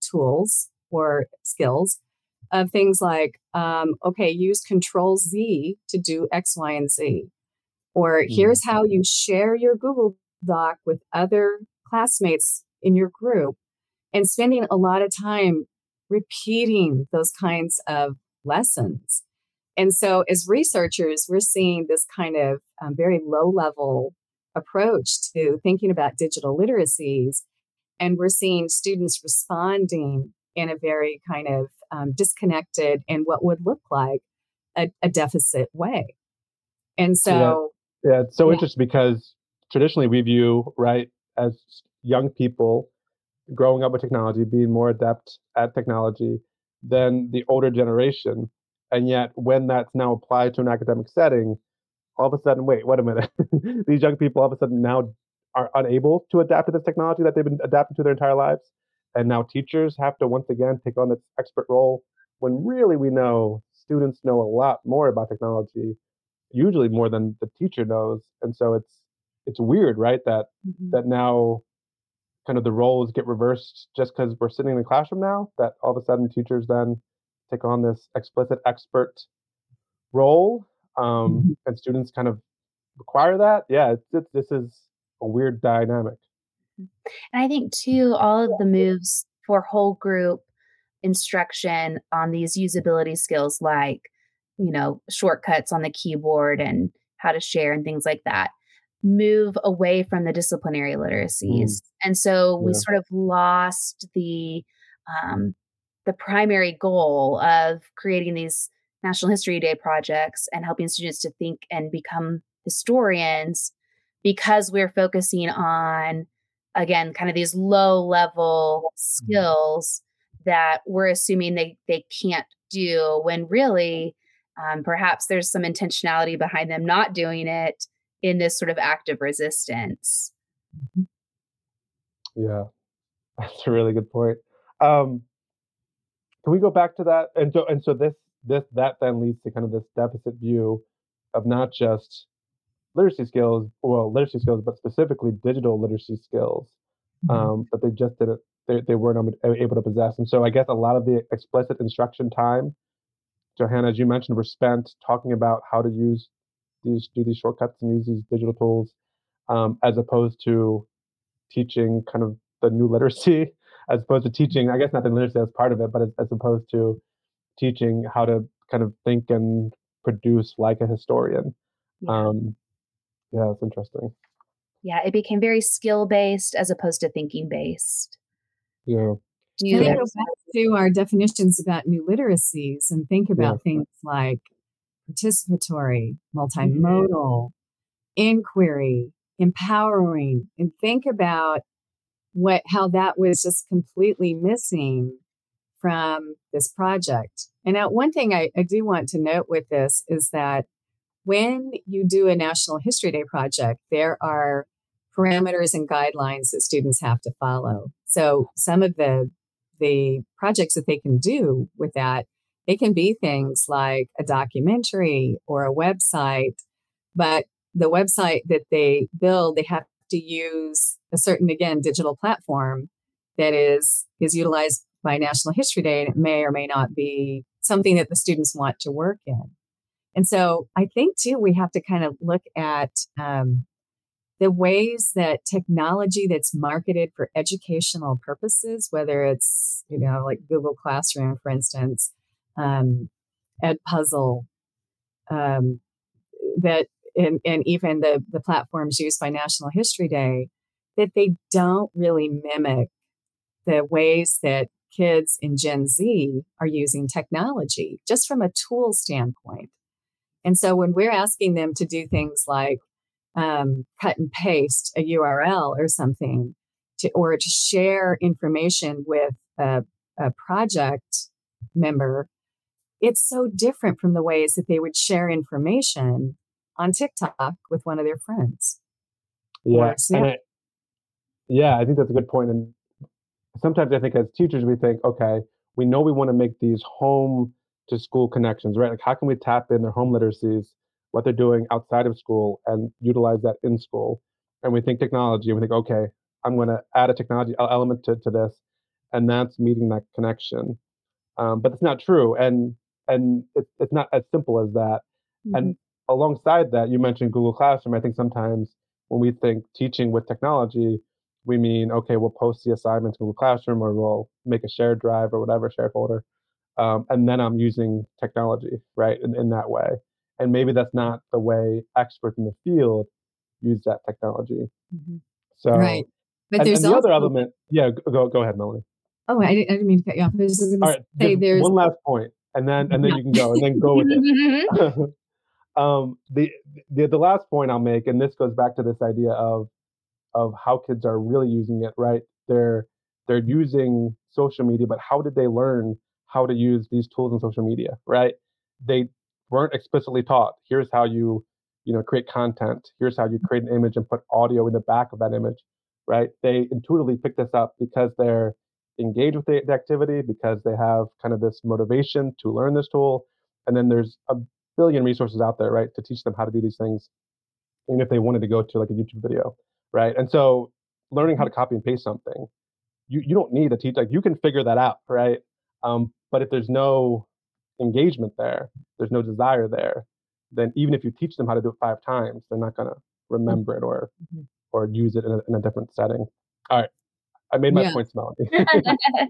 tools or skills of things like, um, okay, use Control Z to do X, Y, and Z. Or here's how you share your Google Doc with other classmates in your group. And spending a lot of time repeating those kinds of lessons. And so, as researchers, we're seeing this kind of um, very low level approach to thinking about digital literacies. And we're seeing students responding in a very kind of um, disconnected and what would look like a, a deficit way. And so, yeah, yeah it's so yeah. interesting because traditionally we view right as young people growing up with technology, being more adept at technology than the older generation. And yet, when that's now applied to an academic setting, all of a sudden, wait, wait a minute. *laughs* These young people all of a sudden now are unable to adapt to this technology that they've been adapting to their entire lives. And now teachers have to once again take on this expert role when really we know students know a lot more about technology, usually more than the teacher knows. And so it's it's weird, right? That mm-hmm. that now kind of the roles get reversed just because we're sitting in the classroom now, that all of a sudden teachers then take on this explicit expert role um, mm-hmm. and students kind of require that. Yeah, it's, it's, this is a weird dynamic. And I think, too, all of the moves for whole group instruction on these usability skills, like, you know, shortcuts on the keyboard and how to share and things like that, move away from the disciplinary literacies. Mm. And so we sort of lost the, um, the primary goal of creating these National History Day projects and helping students to think and become historians because we're focusing on again kind of these low level mm-hmm. skills that we're assuming they they can't do when really um, perhaps there's some intentionality behind them not doing it in this sort of active resistance mm-hmm. yeah *laughs* that's a really good point um, can we go back to that and so and so this this that then leads to kind of this deficit view of not just literacy skills, well, literacy skills, but specifically digital literacy skills mm-hmm. um, that they just didn't, they, they weren't able to possess. And so I guess a lot of the explicit instruction time, Johanna, as you mentioned, were spent talking about how to use these, do these shortcuts and use these digital tools, um, as opposed to teaching kind of the new literacy, as opposed to teaching, I guess not the literacy as part of it, but as, as opposed to teaching how to kind of think and produce like a historian. Yeah. Um, yeah, it's interesting. Yeah, it became very skill based as opposed to thinking based. Yeah. Do you go back to our definitions about new literacies and think about yeah. things like participatory, multimodal, mm-hmm. inquiry, empowering, and think about what how that was just completely missing from this project. And now, one thing I, I do want to note with this is that when you do a National History Day project, there are parameters and guidelines that students have to follow. So some of the the projects that they can do with that, it can be things like a documentary or a website, but the website that they build, they have to use a certain again digital platform that is is utilized by National History Day and it may or may not be something that the students want to work in. And so I think too, we have to kind of look at um, the ways that technology that's marketed for educational purposes, whether it's, you know, like Google Classroom, for instance, um, Edpuzzle, um, that and, and even the, the platforms used by National History Day, that they don't really mimic the ways that kids in Gen Z are using technology, just from a tool standpoint. And so when we're asking them to do things like um, cut and paste a URL or something, to, or to share information with a, a project member, it's so different from the ways that they would share information on TikTok with one of their friends. Yeah. I, yeah, I think that's a good point. And sometimes I think as teachers, we think, okay, we know we want to make these home to school connections, right? Like, how can we tap in their home literacies, what they're doing outside of school, and utilize that in school? And we think technology, and we think, okay, I'm going to add a technology element to, to this, and that's meeting that connection. Um, but it's not true, and and it's it's not as simple as that. Mm-hmm. And alongside that, you mentioned Google Classroom. I think sometimes when we think teaching with technology, we mean okay, we'll post the assignments in Google Classroom, or we'll make a shared drive or whatever shared folder, um, and then I'm using technology right in, in that way. And maybe that's not the way experts in the field use that technology. Mm-hmm. So right, but and, there's and the also, other element. Yeah, go go ahead, Mellinee. Oh, I didn't, I didn't mean to cut you off. I was just going to say there's one last point, and then and then you can go and then go with it. *laughs* *laughs* um, the, the the last point I'll make, and this goes back to this idea of of how kids are really using it. Right, they're they're using social media, but how did they learn how to use these tools in social media? Right, they weren't explicitly taught. Here's how you you know create content. Here's how you create an image and put audio in the back of that image. Right, they intuitively pick this up because they're engaged with the, the activity because they have kind of this motivation to learn this tool and then there's a billion resources out there, right, to teach them how to do these things, even if they wanted to go to like a YouTube video, right? And so learning how to copy and paste something, you, you don't need a teacher. Like you can figure that out, right? Um, but if there's no engagement there, there's no desire there, then even if you teach them how to do it five times, they're not going to remember it or mm-hmm. or use it in a, in a different setting. All right, I made my yeah. points, Mellinee. *laughs*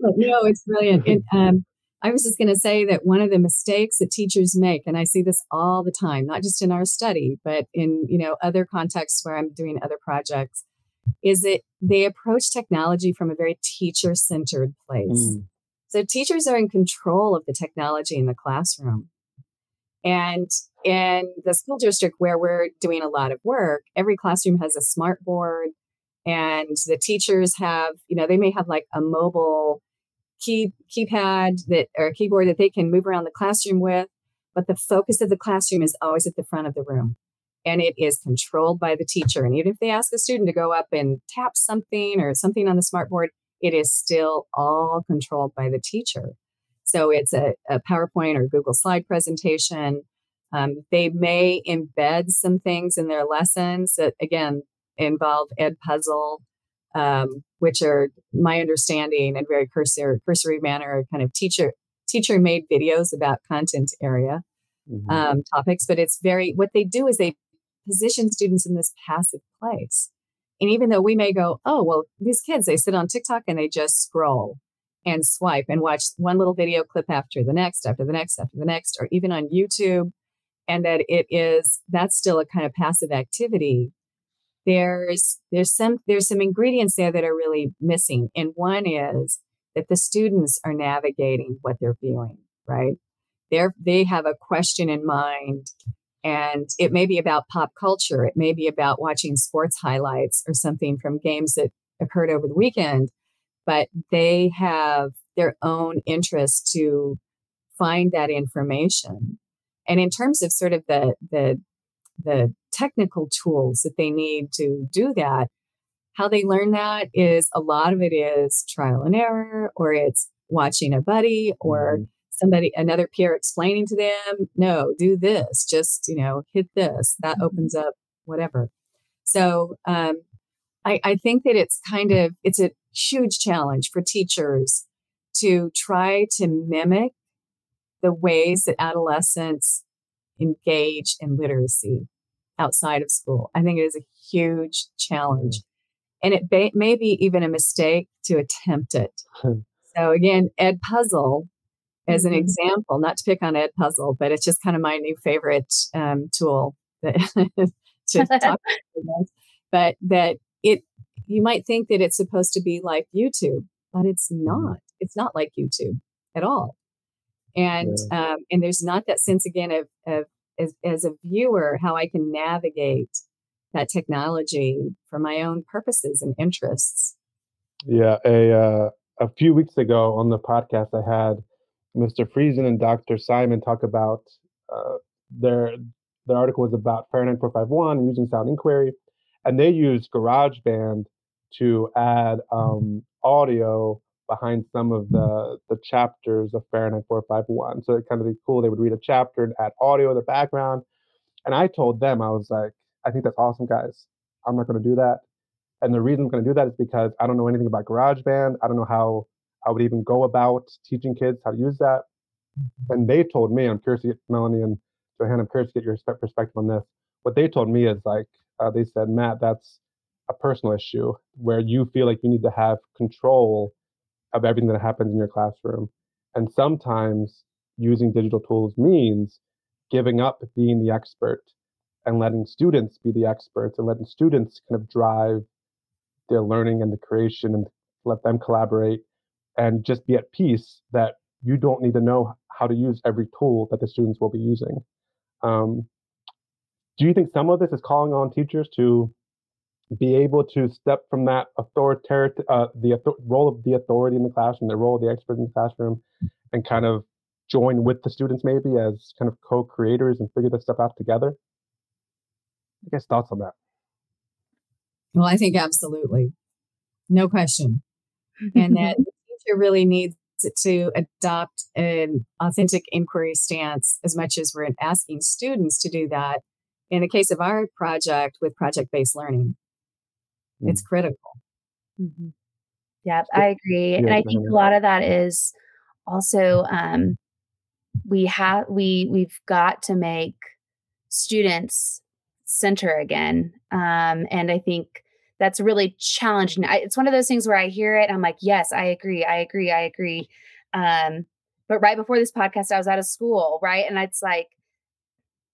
no, it's brilliant. And *laughs* um, I was just going to say that one of the mistakes that teachers make, and I see this all the time, not just in our study, but in you know other contexts where I'm doing other projects, is that they approach technology from a very teacher-centered place. Mm. So teachers are in control of the technology in the classroom. And in the school district where we're doing a lot of work, every classroom has a smart board and the teachers have, you know, they may have like a mobile key keypad that or keyboard that they can move around the classroom with, but the focus of the classroom is always at the front of the room. And it is controlled by the teacher. And even if they ask a student to go up and tap something or something on the smartboard, it is still all controlled by the teacher. So it's a, a PowerPoint or Google slide presentation. Um, they may embed some things in their lessons that, again, involve Edpuzzle um, which are my understanding and very cursory, cursory manner kind of teacher teacher made videos about content area mm-hmm. um, topics. But it's very what they do is they position students in this passive place. And even though we may go, oh well, these kids they sit on TikTok and they just scroll and swipe and watch one little video clip after the next, after the next, after the next, or even on YouTube, and that it is that's still a kind of passive activity there's there's some there's some ingredients there that are really missing and one is that the students are navigating what they're viewing right? They're they have a question in mind and it may be about pop culture it may be about watching sports highlights or something from games that occurred over the weekend but they have their own interest to find that information. And in terms of sort of the the the technical tools that they need to do that. How they learn that is a lot of it is trial and error, or it's watching a buddy or mm-hmm. somebody, another peer explaining to them, no, do this, just, you know, hit this. That mm-hmm. opens up whatever. So um, I, I think that it's kind of, it's a huge challenge for teachers to try to mimic the ways that adolescents engage in literacy outside of school. I think it is a huge challenge. And it ba- may be even a mistake to attempt it. *laughs* so, again, Edpuzzle as an mm-hmm. example, not to pick on Edpuzzle, but it's just kind of my new favorite um, tool that, *laughs* to *laughs* talk about. But that it, you might think that it's supposed to be like YouTube, but it's mm-hmm. not. It's not like YouTube at all. And yeah. um, and there's not that sense again of, of as, as a viewer how I can navigate that technology for my own purposes and interests. Yeah, a uh, a few weeks ago on the podcast, I had Mr. Friesen and Dr. Simon talk about uh, their their article was about Fahrenheit 451 using sound inquiry, and they used GarageBand to add um, audio behind some of the the chapters of Fahrenheit 451. So it kind of be cool. They would read a chapter and add audio in the background. And I told them, I was like, I think that's awesome, guys. I'm not going to do that. And the reason I'm going to do that is because I don't know anything about GarageBand. I don't know how I would even go about teaching kids how to use that. And they told me, I'm curious to get Mellinee and Johanna, I'm curious to get your perspective on this. What they told me is like, uh, they said, Matt, that's a personal issue where you feel like you need to have control of everything that happens in your classroom. And sometimes using digital tools means giving up being the expert and letting students be the experts and letting students kind of drive their learning and the creation and let them collaborate and just be at peace that you don't need to know how to use every tool that the students will be using. Um, do you think some of this is calling on teachers to be able to step from that authoritarian, uh, the author- role of the authority in the classroom, the role of the expert in the classroom, and kind of join with the students maybe as kind of co-creators and figure this stuff out together? I guess thoughts on that. Well, I think absolutely, no question, and *laughs* that the teacher really needs to adopt an authentic inquiry stance as much as we're asking students to do that. In the case of our project with project-based learning, mm. it's critical. Mm-hmm. Yeah, I agree, and I think a lot of that is also um, we have we we've got to make students center again, um, and I think that's really challenging. I, it's one of those things where I hear it, I'm like, yes, I agree, I agree, I agree. Um, but right before this podcast, I was out of school, right, and it's like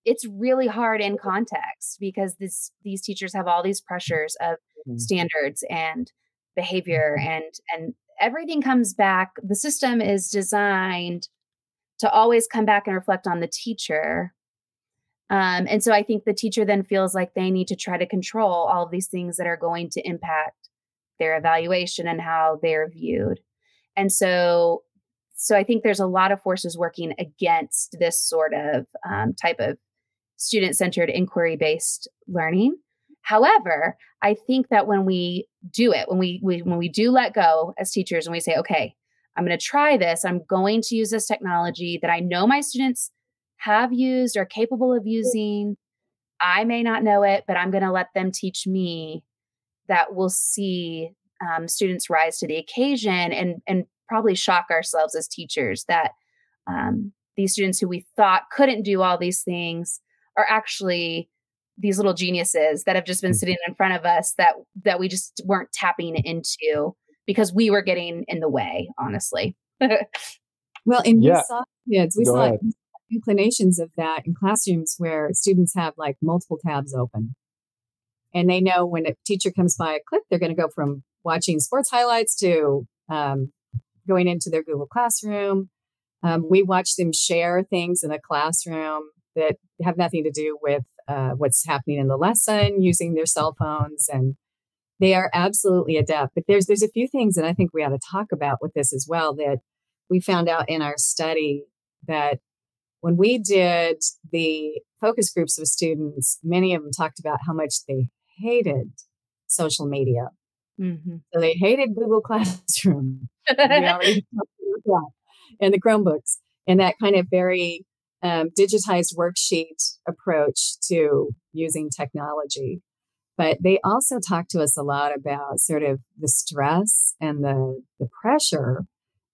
it's really hard in context because this these teachers have all these pressures of mm-hmm. standards and behavior and and everything comes back. The system is designed to always come back and reflect on the teacher. Um, and so i think the teacher then feels like they need to try to control all of these things that are going to impact their evaluation and how they're viewed. And so so i think there's a lot of forces working against this sort of um, type of student centered inquiry based learning However, I think that when we do it, when we, we when we do let go as teachers and we say, okay, I'm going to try this, I'm going to use this technology that I know my students have used or capable of using. I may not know it, but I'm going to let them teach me that we'll see um, students rise to the occasion and and probably shock ourselves as teachers that um, these students who we thought couldn't do all these things are actually these little geniuses that have just been mm. sitting in front of us that that we just weren't tapping into because we were getting in the way honestly *laughs* well and yeah. we saw kids we Go saw ahead. inclinations of that in classrooms where students have like multiple tabs open and they know when a teacher comes by a click they're going to go from watching sports highlights to um, going into their google classroom um, we watch them share things in a classroom that have nothing to do with uh, what's happening in the lesson using their cell phones and they are absolutely adept. But there's there's a few things that i think we ought to talk about with this as well that we found out in our study that when we did the focus groups of students many of them talked about how much they hated social media. Mm-hmm. so they hated google *laughs* classroom. *laughs* And the chromebooks and that kind of very um, digitized worksheet approach to using technology. But they also talk to us a lot about sort of the stress and the, the pressure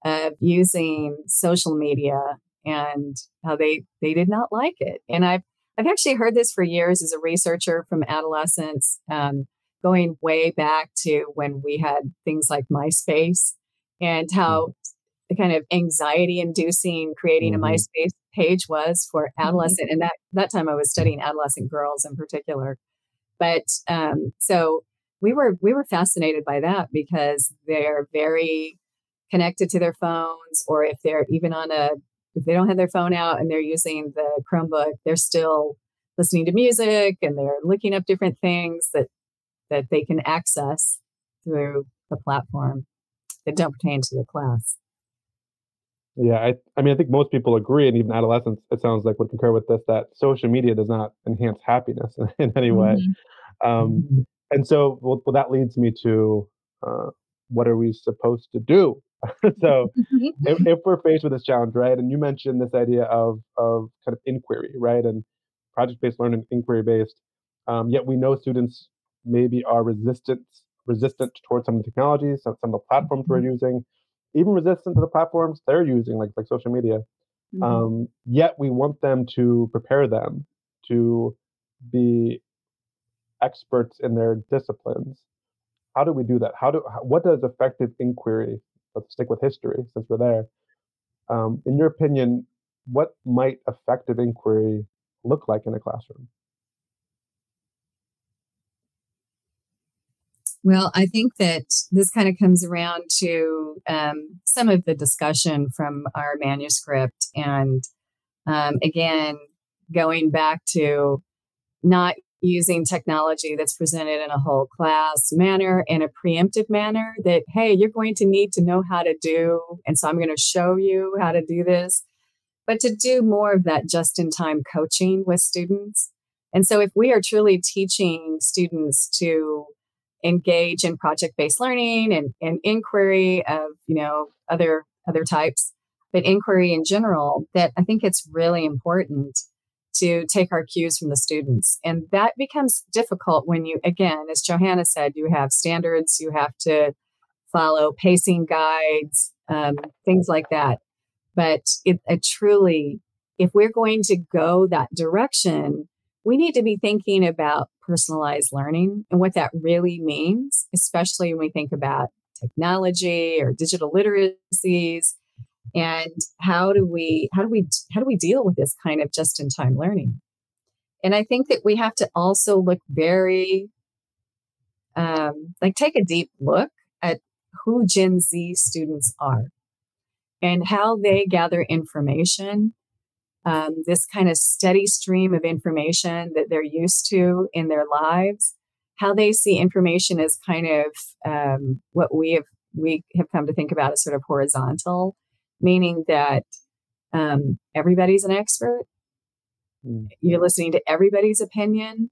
of using social media and how they they did not like it. And I've I've actually heard this for years as a researcher from adolescents, um, going way back to when we had things like MySpace and how mm-hmm. the kind of anxiety inducing creating mm-hmm. a MySpace page was for mm-hmm. adolescent. And that, that time I was studying adolescent girls in particular. But um, so we were we were fascinated by that because they're very connected to their phones, or if they're even on a if they don't have their phone out and they're using the Chromebook, they're still listening to music and they're looking up different things that that they can access through the platform that don't pertain to the class. Yeah, I, I mean, I think most people agree, and even adolescents, it sounds like would concur with this that social media does not enhance happiness in, *laughs* in any way. Mm-hmm. Um, mm-hmm. and so, well, well, that leads me to uh, what are we supposed to do? *laughs* so, *laughs* if, if, we're faced with this challenge, right, and you mentioned this idea of of kind of inquiry, right, and project based learning, inquiry based, um, yet we know students maybe are resistant resistant towards some of the technologies, some, some of the platforms we're mm-hmm. using, even resistant to the platforms they're using, like like social media. Mm-hmm. Um, yet we want them to prepare them to be experts in their disciplines. How do we do that? How do what does effective inquiry? Let's stick with history since we're there. Um, in your opinion, what might effective inquiry look like in a classroom? Well, I think that this kind of comes around to um, some of the discussion from our manuscript. And um, again, going back to not using technology that's presented in a whole class manner in a preemptive manner that, hey, you're going to need to know how to do. And so I'm going to show you how to do this. But to do more of that just in time coaching with students. And so if we are truly teaching students to engage in project-based learning and, and inquiry of you know other other types but inquiry in general that i think it's really important to take our cues from the students. And that becomes difficult when you again as johanna said you have standards you have to follow pacing guides um, things like that. But it, it truly if we're going to go that direction we need to be thinking about personalized learning and what that really means, especially when we think about technology or digital literacies and how do we how do we how do we deal with this kind of just in time learning? And i think that we have to also look very um, like take a deep look at who gen z students are and how they gather information um, this kind of steady stream of information that they're used to in their lives, how they see information as kind of um, what we have we have come to think about as sort of horizontal, meaning that um, everybody's an expert. Mm. You're listening to everybody's opinion,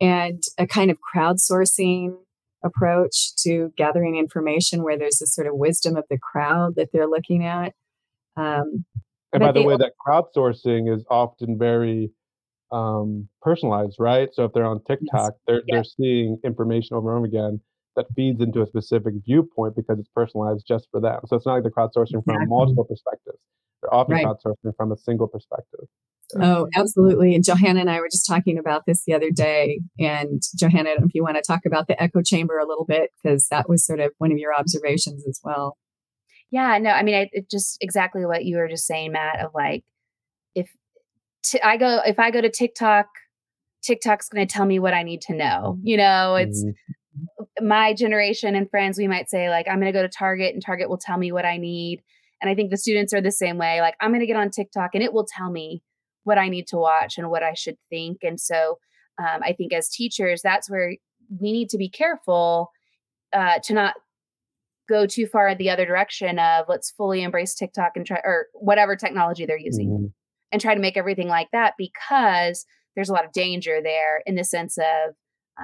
and a kind of crowdsourcing approach to gathering information where there's this sort of wisdom of the crowd that they're looking at. Um, and by the way, that crowdsourcing is often very um, personalized, right? So if they're on TikTok, yes. they're they're seeing information over and over again that feeds into a specific viewpoint because it's personalized just for them. So it's not like they're crowdsourcing exactly. from multiple perspectives. They're often right. crowdsourcing from a single perspective. Oh, absolutely. And Johanna and I were just talking about this the other day. And Johanna, if you want to talk about the echo chamber a little bit, because that was sort of one of your observations as well. Yeah, no, I mean, I, it just exactly what you were just saying, Matt. Of like, if t- I go, if I go to TikTok, TikTok's going to tell me what I need to know. You know, it's mm-hmm. my generation and friends. We might say like, I'm going to go to Target, and Target will tell me what I need. And I think the students are the same way. Like, I'm going to get on TikTok, and it will tell me what I need to watch and what I should think. And so, um, I think as teachers, that's where we need to be careful uh, to not go too far in the other direction of let's fully embrace TikTok and try or whatever technology they're using mm-hmm. and try to make everything like that because there's a lot of danger there in the sense of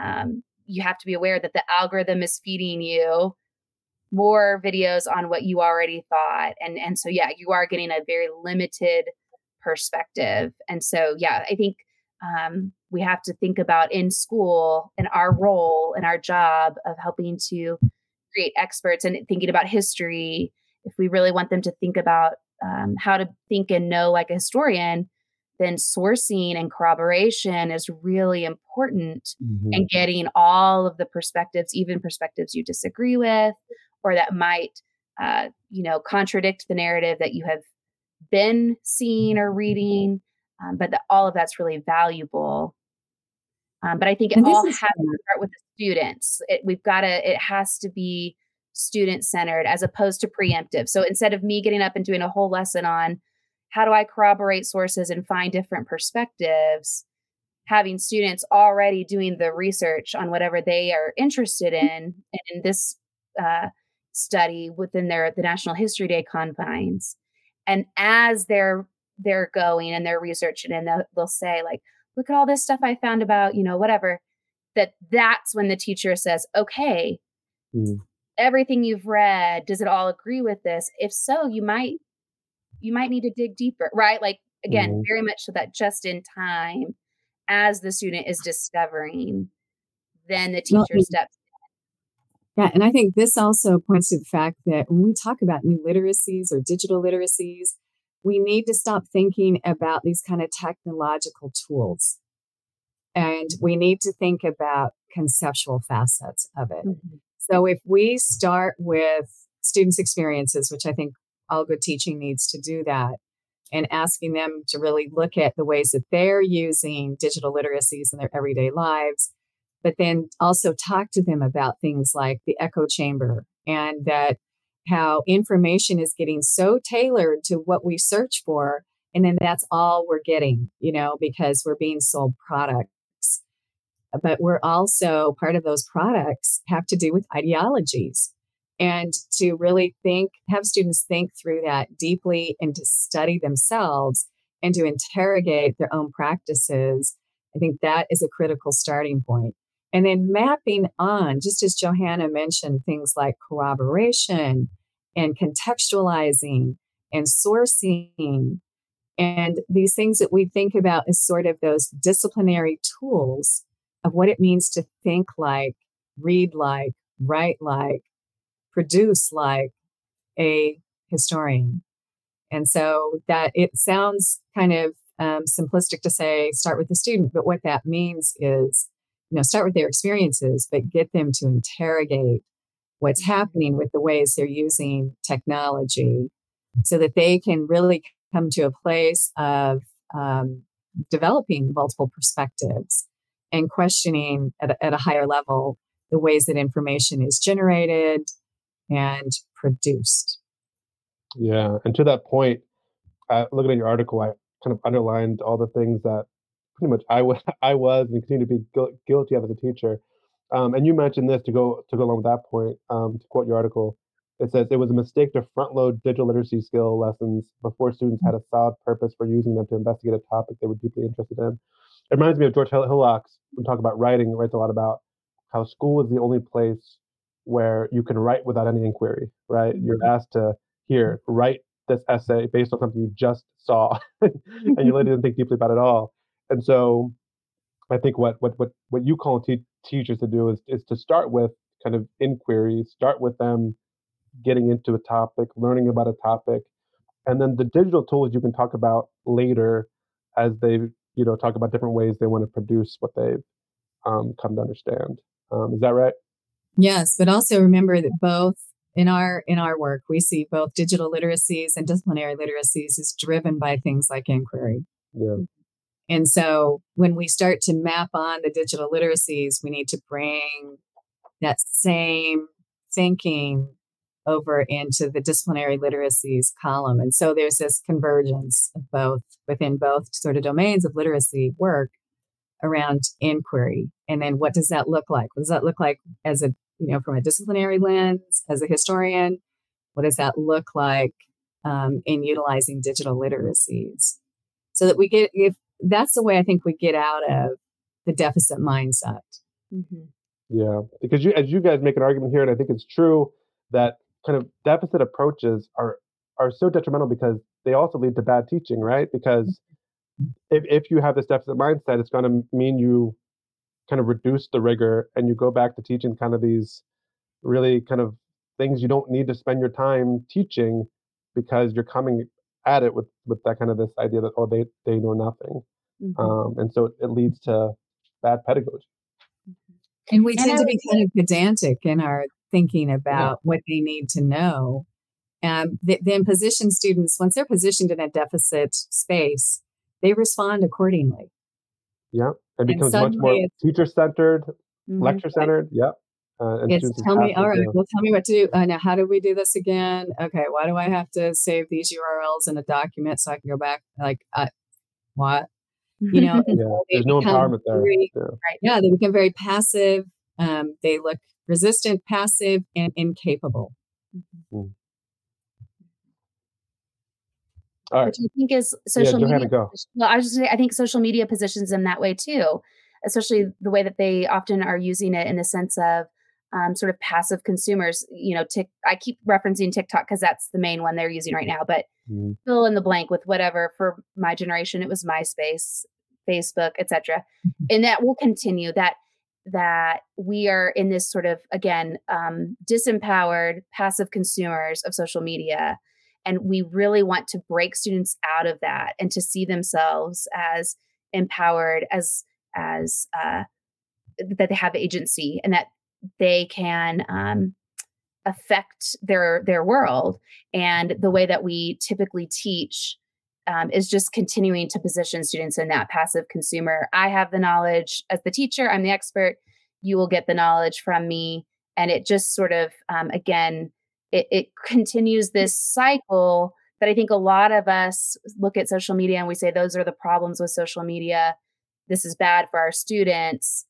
um, you have to be aware that the algorithm is feeding you more videos on what you already thought and and so yeah you are getting a very limited perspective and so yeah i think um, we have to think about in school and our role and our job of helping to create experts and thinking about history if we really want them to think about um, how to think and know like a historian, then sourcing and corroboration is really important mm-hmm. and getting all of the perspectives, even perspectives you disagree with or that might, uh, you know, contradict the narrative that you have been seeing or reading. Um, but the, all of that's really valuable. Um, but I think it all has to start with the students. It, we've got to, it has to be student centered as opposed to preemptive. So instead of me getting up and doing a whole lesson on how do I corroborate sources and find different perspectives, having students already doing the research on whatever they are interested in, and in this uh, study within their the National History Day confines, and as they're they're going and they're researching and they'll, they'll say like, look at all this stuff I found about you know whatever. That that's when the teacher says, okay, mm everything you've read does it all agree with this if so you might you might need to dig deeper right like again mm-hmm. very much so that just in time as the student is discovering then the teacher well, steps yeah and i think this also points to the fact that when we talk about new literacies or digital literacies we need to stop thinking about these kind of technological tools and we need to think about conceptual facets of it mm-hmm. So if we start with students' experiences, which I think all good teaching needs to do that, and asking them to really look at the ways that they're using digital literacies in their everyday lives, but then also talk to them about things like the echo chamber and that how information is getting so tailored to what we search for. And then that's all we're getting, you know, because we're being sold products. but we're also part of those products have to do with ideologies and to really think have students think through that deeply and to study themselves and to interrogate their own practices i think that is a critical starting point and then mapping on just as johanna mentioned things like corroboration and contextualizing and sourcing and these things that we think about as sort of those disciplinary tools of what it means to think like, read like, write like, produce like a historian. And so that it sounds kind of um, simplistic to say start with the student, but what that means is, you know, start with their experiences, but get them to interrogate what's mm-hmm. happening with the ways they're using technology so that they can really come to a place of um, developing multiple perspectives and questioning at a, at a higher level the ways that information is generated and produced. Yeah. And to that point, uh, looking at your article, I kind of underlined all the things that pretty much I was, *laughs* I was and continue to be gu- guilty of as a teacher. Um, and you mentioned this to go to go along with that point. Um, to quote your article, it says it was a mistake to front load digital literacy skill lessons before students had a solid purpose for using them to investigate a topic they were deeply interested in. It reminds me of George Hillocks when talk about writing, writes a lot about how school is the only place where you can write without any inquiry, right? You're mm-hmm. asked to here, write this essay based on something you just saw *laughs* and you really didn't think deeply about it at all. And so I think what what what what you call te- teachers to do is is to start with kind of inquiries, start with them getting into a topic, learning about a topic, and then the digital tools you can talk about later as they you know talk about different ways they want to produce what they've um, come to understand. Um, is that right? Yes, but also remember that both in our in our work we see both digital literacies and disciplinary literacies is driven by things like inquiry. Yeah. And so when we start to map on the digital literacies, we need to bring that same thinking over into the disciplinary literacies column. And so there's this convergence of both within both sort of domains of literacy work around inquiry. And then what does that look like? What does that look like as a, you know, from a disciplinary lens, as a historian? What does that look like um, in utilizing digital literacies? So that we get, if that's the way I think we get out of the deficit mindset. Mm-hmm. Yeah, because you, as you guys make an argument here, and I think it's true that kind of deficit approaches are are so detrimental because they also lead to bad teaching, right? Because if if you have this deficit mindset, it's going to mean you kind of reduce the rigor and you go back to teaching kind of these really kind of things you don't need to spend your time teaching because you're coming at it with with that kind of this idea that oh they they know nothing, mm-hmm. um, and so it leads to bad pedagogy. And we tend to be kind of pedantic in our thinking about yeah. what they need to know. And th- then position students, once they're positioned in a deficit space, they respond accordingly. Yeah. It becomes much more teacher centered, mm-hmm. lecture centered. Yep. Uh, it's tell me, all right, well, tell me what to do. Uh, now, how do we do this again? Okay, why do I have to save these URLs in a document so I can go back? Like, uh, what? You know, *laughs* yeah, there's no empowerment very, there. Right. Yeah, they become very passive. Um, they look resistant, passive, and incapable. Mm-hmm. All right. Which I think is social yeah, media. Go. Well, I was just saying, I think social media positions them that way too, especially the way that they often are using it in the sense of um, sort of passive consumers. You know, tick, I keep referencing TikTok because that's the main one they're using right now, but mm. fill in the blank with whatever. For my generation, it was MySpace, Facebook, etc., mm-hmm. and that will continue. That that we are in this sort of again um, disempowered, passive consumers of social media and we really want to break students out of that and to see themselves as empowered, as as uh, that they have agency and that they can um, affect their their world. And the way that we typically teach um, is just continuing to position students in that passive consumer. I have the knowledge as the teacher. I'm the expert. You will get the knowledge from me, and it just sort of um, again it, it continues this cycle that I think a lot of us look at social media and we say those are the problems with social media. This is bad for our students.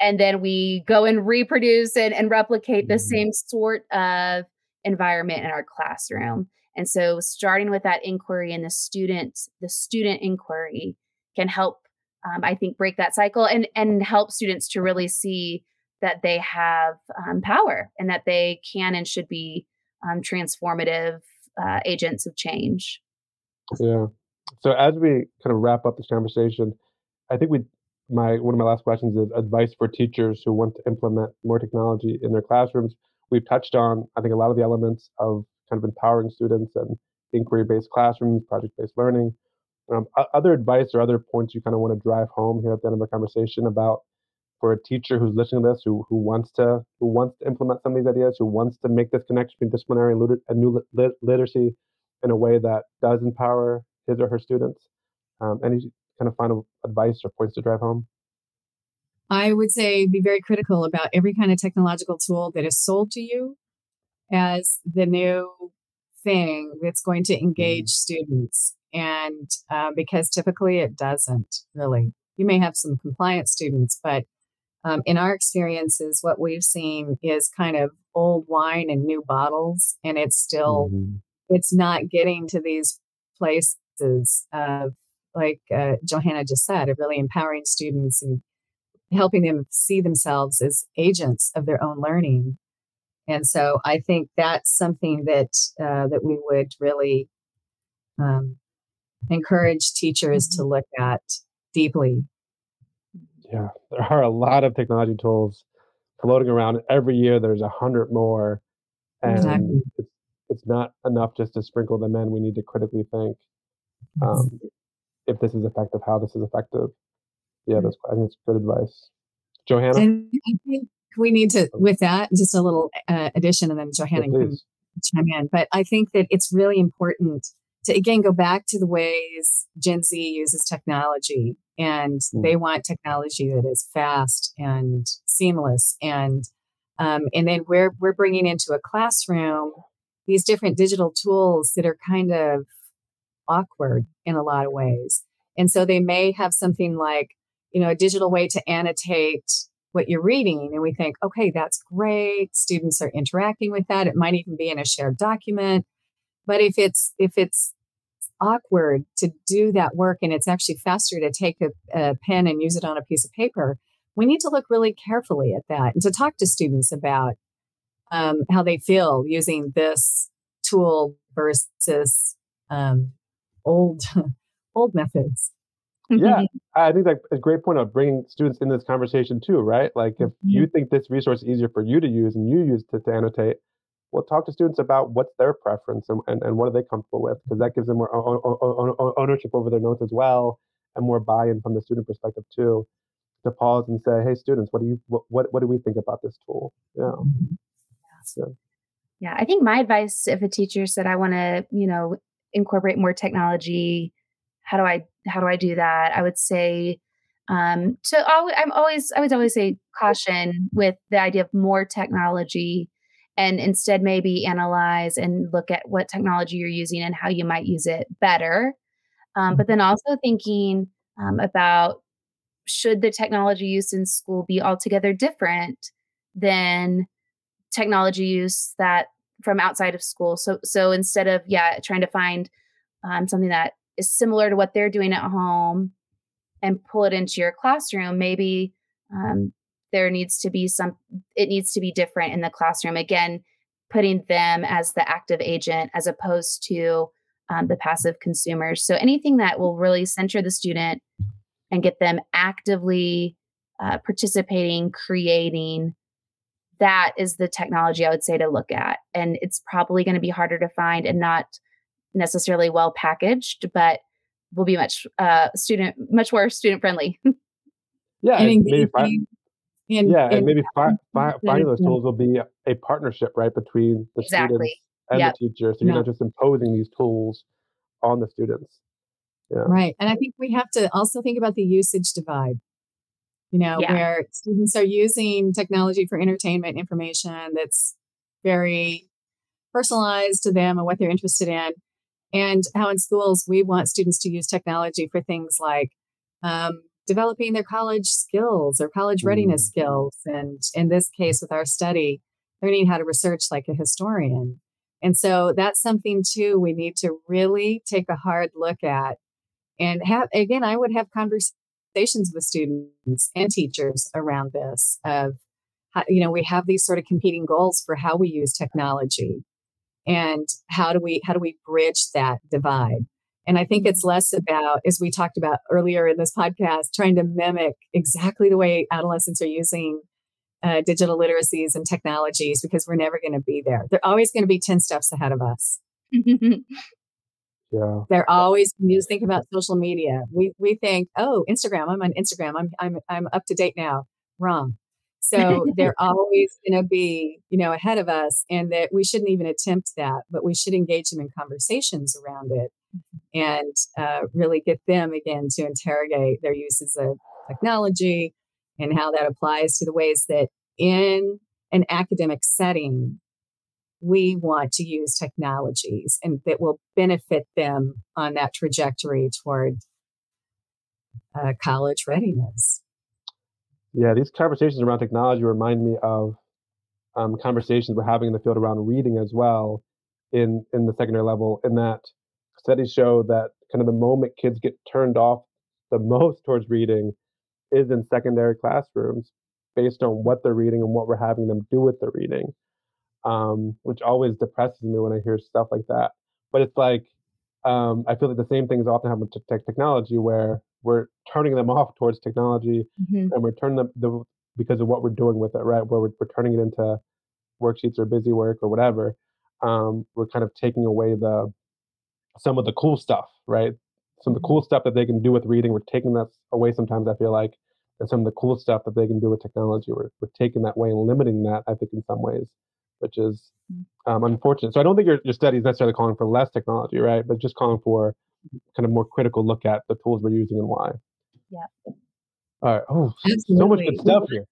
And then we go and reproduce and, and replicate the mm-hmm. same sort of environment in our classroom. And so starting with that inquiry and the student, the student inquiry can help, um, I think, break that cycle and and help students to really see that they have um, power and that they can and should be um, transformative uh, agents of change. Yeah. So as we kind of wrap up this conversation, I think we my one of my last questions is advice for teachers who want to implement more technology in their classrooms. We've touched on I think a lot of the elements of kind of empowering students and inquiry-based classrooms, project-based learning. Um, other advice or other points you kind of want to drive home here at the end of our conversation about for a teacher who's listening to this who who wants to who wants to implement some of these ideas who wants to make this connection between disciplinary and, liter- and new lit- literacy in a way that does empower his or her students um, any kind of final advice or points to drive home i would say be very critical about every kind of technological tool that is sold to you as the new thing that's going to engage mm-hmm. students and uh, because typically it doesn't really you may have some compliant students but um, in our experiences, what we've seen is kind of old wine in new bottles, and it's still mm-hmm. it's not getting to these places of like uh, Johanna just said, of really empowering students and helping them see themselves as agents of their own learning. And so I think that's something that uh, that we would really um, encourage teachers to mm-hmm. look at deeply yeah, there are a lot of technology tools floating around. Every year, there's a hundred more, and exactly. it's it's not enough just to sprinkle them in. We need to critically think um, if this is effective, how this is effective. Yeah, that's I think it's good advice. Johanna, and I think we need to with that just a little uh, addition, and then Johanna yeah, can chime in. But I think that it's really important to again go back to the ways Gen Z uses technology and mm. they want technology that is fast and seamless and um, and then we're we're bringing into a classroom these different digital tools that are kind of awkward in a lot of ways. And so they may have something like you know a digital way to annotate what you're reading and we think okay that's great. Students are interacting with that. It might even be in a shared document. But if it's if it's awkward to do that work and it's actually faster to take a, a, pen and use it on a piece of paper, we need to look really carefully at that and to talk to students about um, how they feel using this tool versus um, old *laughs* old methods. Yeah, I think that's a great point of bringing students in this conversation too, right? Like if mm-hmm. you think this resource is easier for you to use and you use it to, to annotate, well, talk to students about what's their preference and, and, and what are they comfortable with, because that gives them more ownership over their notes as well and more buy-in from the student perspective too. To pause and say, "Hey, students, what do you what what, what do we think about this tool?" Yeah. Mm-hmm. So. Yeah, I think my advice if a teacher said, "I want to," you know, incorporate more technology, how do I how do I do that? I would say um, to I'm always I would always say caution with the idea of more technology and instead maybe analyze and look at what technology you're using and how you might use it better. Um, but then mm-hmm. also thinking um, about should the technology use in school be altogether different than technology use that from outside of school? So so instead of yeah trying to find um, something that is similar to what they're doing at home and pull it into your classroom, maybe um, there needs to be some it needs to be different in the classroom again putting them as the active agent as opposed to um, the passive consumers so anything that will really center the student and get them actively uh, participating creating that is the technology i would say to look at and it's probably going to be harder to find and not necessarily well packaged but will be much uh, student much more student friendly yeah and maybe and, yeah, and, and maybe fi- fi- finding those tools will be a partnership, right, between the exactly. students and yep. the teacher. So you're not just imposing these tools on the students. Yeah. Right. And I think we have to also think about the usage divide, you know, yeah. where students are using technology for entertainment information that's very personalized to them and what they're interested in. And how in schools we want students to use technology for things like um, developing their college skills or college readiness mm. skills. And in this case, with our study, learning how to research like a historian. And so that's something too we need to really take a hard look at and have again I would have conversations with students and teachers around this of how, you know we have these sort of competing goals for how we use technology and how do we how do we bridge that divide and I think it's less about, as we talked about earlier in this podcast, trying to mimic exactly the way adolescents are using uh, digital literacies and technologies because we're never going to be there. They're always going to be 10 steps ahead of us. *laughs* yeah. They're always, you think about social media. We, we think, oh, Instagram, I'm on Instagram. I'm, I'm, I'm up to date now. Wrong. So *laughs* they're always going to be, you know, ahead of us and that we shouldn't even attempt that, but we should engage them in conversations around it and uh, really get them again to interrogate their uses of technology and how that applies to the ways that in an academic setting we want to use technologies and that will benefit them on that trajectory toward uh, college readiness. Yeah, these conversations around technology remind me of um, conversations we're having in the field around reading as well in in the secondary level. In that studies show that kind of the moment kids get turned off the *laughs* most towards reading is in secondary classrooms based on what they're reading and what we're having them do with the reading um, which always depresses me when i hear stuff like that but it's like um, i feel like the same things often happen to tech technology where we're turning them off towards technology mm-hmm. and we're turning them the, because of what we're doing with it right where we're, we're turning it into worksheets or busy work or whatever um, we're kind of taking away the some of the cool stuff, right? Some of the mm-hmm. cool stuff that they can do with reading, we're taking that away sometimes, I feel like. And some of the cool stuff that they can do with technology, we're, we're taking that away and limiting that, I think, in some ways, which is mm. um, unfortunate. So I don't think your, your study is necessarily calling for less technology, right? But just calling for kind of more critical look at the tools we're using and why. Yeah. All right. Oh, Absolutely. so much good stuff here.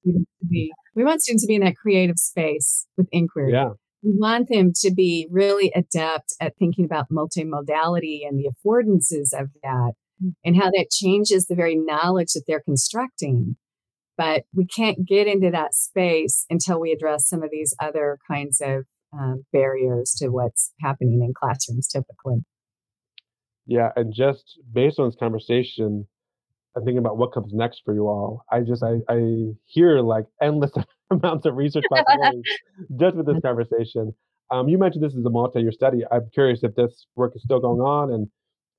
We want students to be in that creative space with inquiry. Yeah we want them to be really adept at thinking about multimodality and the affordances of that mm. and how that changes the very knowledge that they're constructing. But we can't get into that space until we address some of these other kinds of um, barriers to what's happening in classrooms typically. Yeah, and just based on this conversation, I'm thinking about what comes next for you all. I just I, I hear like endless *laughs* amounts of research *laughs* possibilities just with this *laughs* conversation. Um, you mentioned this is a multi-year study. I'm curious if this work is still going on, and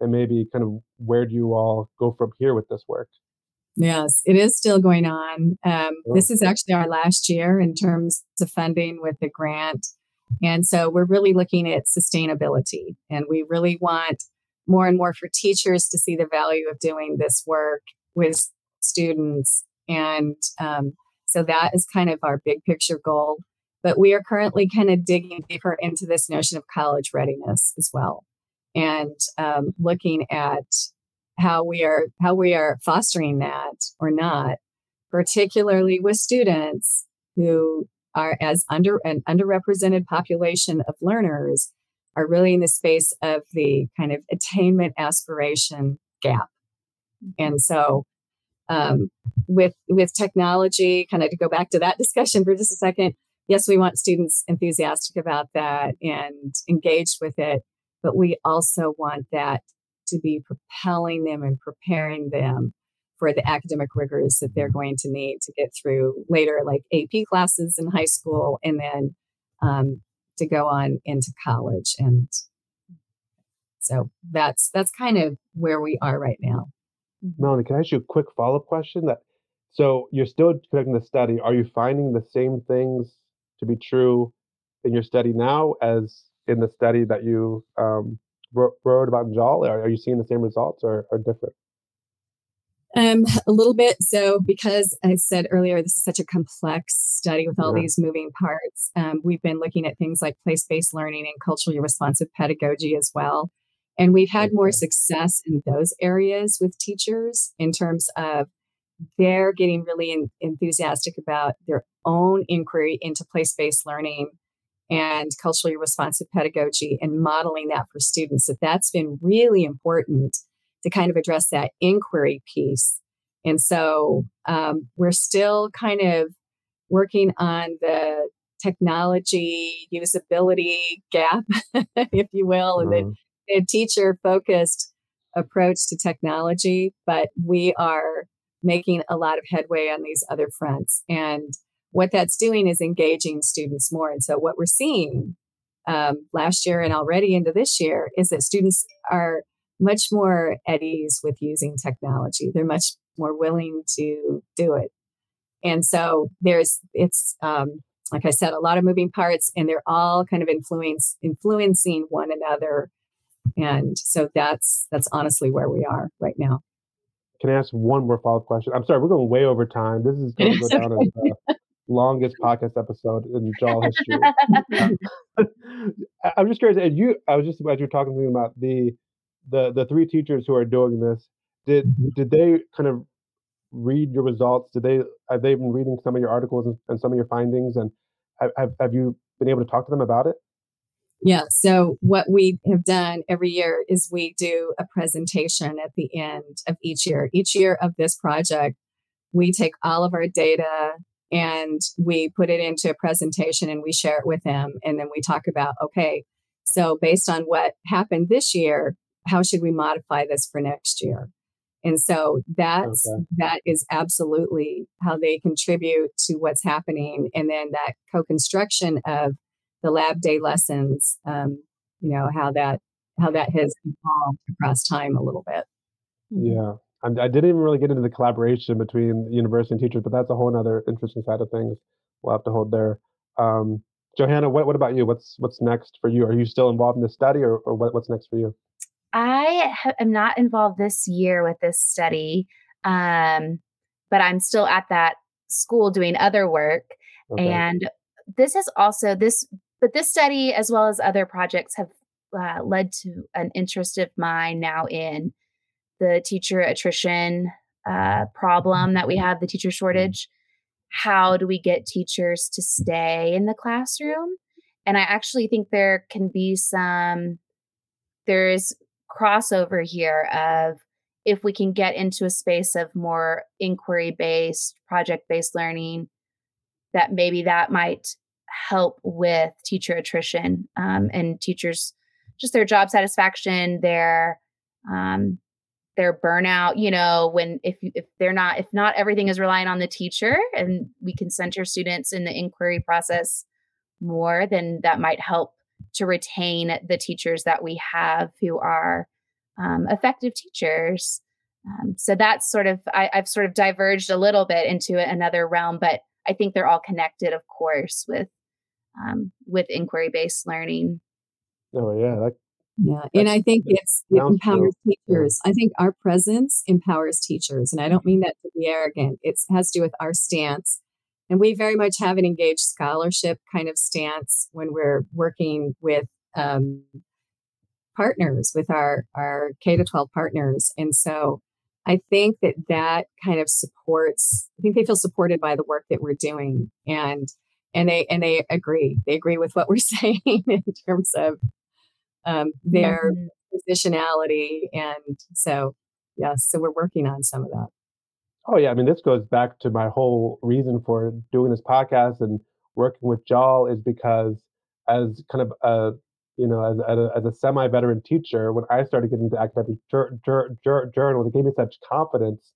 and maybe kind of where do you all go from here with this work? Yes, it is still going on. Um, This is actually our last year in terms of funding with the grant And so we're really looking at sustainability and we really want more and more for teachers to see the value of doing this work with students. And um, so that is kind of our big picture goal. But we are currently kind of digging deeper into this notion of college readiness as well and um, looking at how we are how we are fostering that or not particularly with students who are as under an underrepresented population of learners are really in the space of the kind of attainment aspiration gap. And so um, with with technology kind of to go back to that discussion for just a second yes we want students enthusiastic about that and engaged with it but we also want that to be propelling them and preparing them for the academic rigors that they're going to need to get through later, like AP classes in high school, and then um, to go on into college. And so that's that's kind of where we are right now. Mellinee, can I ask you a quick follow up question? That so you're still conducting the study. Are you finding the same things to be true in your study now as in the study that you um, wrote, about in JAAL? Are, are you seeing the same results or, or different? Um, a little bit. So, because I said earlier, this is such a complex study with all yeah. these moving parts, um, we've been looking at things like place based learning and culturally responsive pedagogy as well. And we've had more success in those areas with teachers in terms of they're getting really in, enthusiastic about their own inquiry into place based learning and culturally responsive pedagogy and modeling that for students. That that's been really important to kind of address that inquiry piece. And so um, we're still kind of working on the technology usability gap, *laughs* if you will, and mm-hmm. the, the teacher focused approach to technology. But we are making a lot of headway on these other fronts. And what that's doing is engaging students more. And so what we're seeing um, last year and already into this year is that students are much more at ease with using technology. They're much more willing to do it. And so there's, it's, um, like I said, a lot of moving parts and they're all kind of influence, influencing one another. And so that's, that's honestly where we are right now. Can I ask one more follow up question? I'm sorry, we're going way over time. This is *laughs* going to go down as the longest podcast episode in JAAL history. *laughs* I'm just curious. And you, I was just as you're talking to me about the the the three teachers who are doing this, did mm-hmm. did they kind of read your results? Did they have they been reading some of your articles and, and some of your findings? And have have you been able to talk to them about it? Yeah. So what we have done every year is we do a presentation at the end of each year. Each year of this project, we take all of our data and we put it into a presentation and we share it with them. And then we talk about, okay, so based on what happened this year, how should we modify this for next year? And so that's okay. that is absolutely how they contribute to what's happening. And then that co-construction of the lab day lessons, um, you know, how that how that has evolved across time a little bit. Yeah. I didn't even really get into the collaboration between university and teachers, but that's a whole other interesting side of things we'll have to hold there. Um, Johanna, what, what about you? What's what's next for you? Are you still involved in the study, or, or what, what's next for you? I ha- am not involved this year with this study, um, but I'm still at that school doing other work. Okay. And this is also this, but this study, as well as other projects, have uh, led to an interest of mine now in the teacher attrition uh, problem that we have, the teacher shortage. How do we get teachers to stay in the classroom? And I actually think there can be some, there is crossover here of if we can get into a space of more inquiry based, project based learning, that maybe that might help with teacher attrition um, and teachers just their job satisfaction, their um, their burnout. You know, when if if they're not if not everything is relying on the teacher, and we can center students in the inquiry process more, then that might help to retain the teachers that we have who are um, effective teachers. Um, so that's sort of, I, I've sort of diverged a little bit into another realm, but I think they're all connected, of course, with um, with inquiry based learning. Oh yeah, that, yeah, and I think it's it empowers true. teachers. I think our presence empowers teachers, and I don't mean that to be arrogant. It has to do with our stance, and we very much have an engaged scholarship kind of stance when we're working with um, partners, with our our K to twelve partners, and so I think that that kind of supports. I think they feel supported by the work that we're doing, and and they and they agree. They agree with what we're *laughs* saying in terms of um, their mm-hmm. positionality, and so yes, so we're working on some of that. Oh yeah, I mean this goes back to my whole reason for doing this podcast and working with JAAL is because as kind of a you know, as, as a, as a semi-veteran teacher, when I started getting into academic jur- jur- jur- journals, it gave me such confidence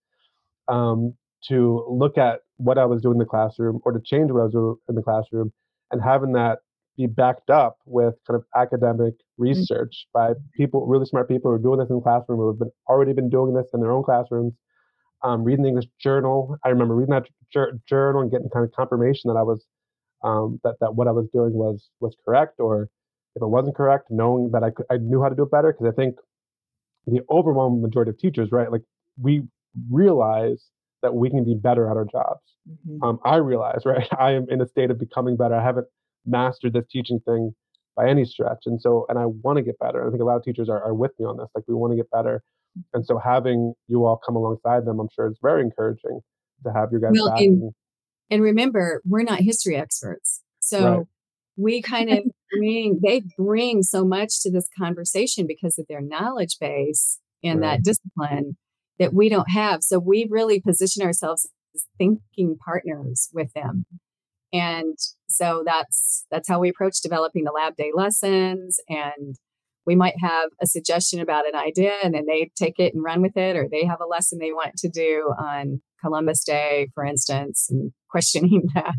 um, to look at what I was doing in the classroom or to change what I was doing in the classroom, and having that be backed up with kind of academic. Research mm-hmm. by people, really smart people who are doing this in the classroom, who have been already been doing this in their own classrooms. Um, reading the English journal, I remember reading that jur- journal and getting kind of confirmation that I was um, that that what I was doing was was correct or if it wasn't correct, knowing that I, could, I knew how to do it better. Because I think the overwhelming majority of teachers, right, like we realize that we can be better at our jobs. Mm-hmm. Um, I realize, *laughs* right, I am in a state of becoming better. I haven't mastered this teaching thing by any stretch. And so, and I want to get better. I think a lot of teachers are, are with me on this. Like, we want to get better. Mm. And so, having you all come alongside them, I'm sure it's very encouraging to have your guys well, back. And, and remember, we're not history experts. So, right. we kind of bring they bring so much to this conversation because of their knowledge base and right. that discipline that we don't have. So we really position ourselves as thinking partners with them. And so that's that's how we approach developing the lab day lessons and we might have a suggestion about an idea and then they take it and run with it or they have a lesson they want to do on Columbus Day, for instance, and *laughs* questioning that.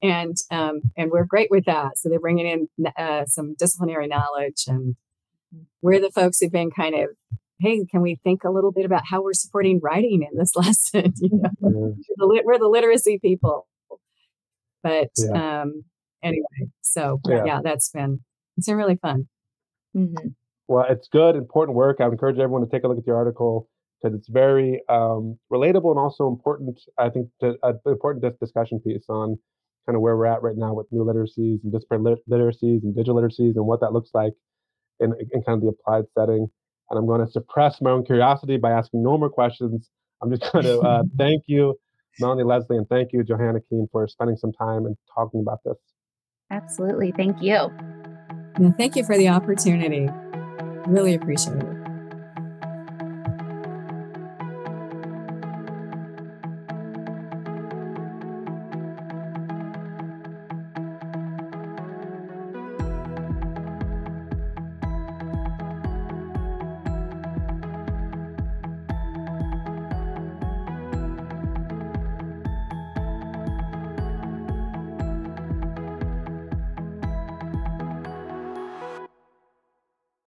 And um, and we're great with that. So they're bringing in uh, some disciplinary knowledge, and we're the folks who've been kind of, hey, can we think a little bit about how we're supporting writing in this *laughs* lesson? *laughs* you know, yeah. we're the literacy people. But yeah. um, anyway, so yeah. yeah. that's been it's been really fun. Mm-hmm. Well, it's good, important work. I would encourage everyone to take a look at the article because it's very um, relatable and also important. I think to, uh, important discussion piece on kind of where we're at right now with new literacies and disparate lit- literacies and digital literacies and what that looks like in, in kind of the applied setting. And I'm going to suppress my own curiosity by asking no more questions. I'm just going to uh, *laughs* thank you, Mellinee Lesley, and thank you, Johanna Keene, for spending some time and talking about this. Absolutely. Thank you. thank you for the opportunity. Really appreciate it.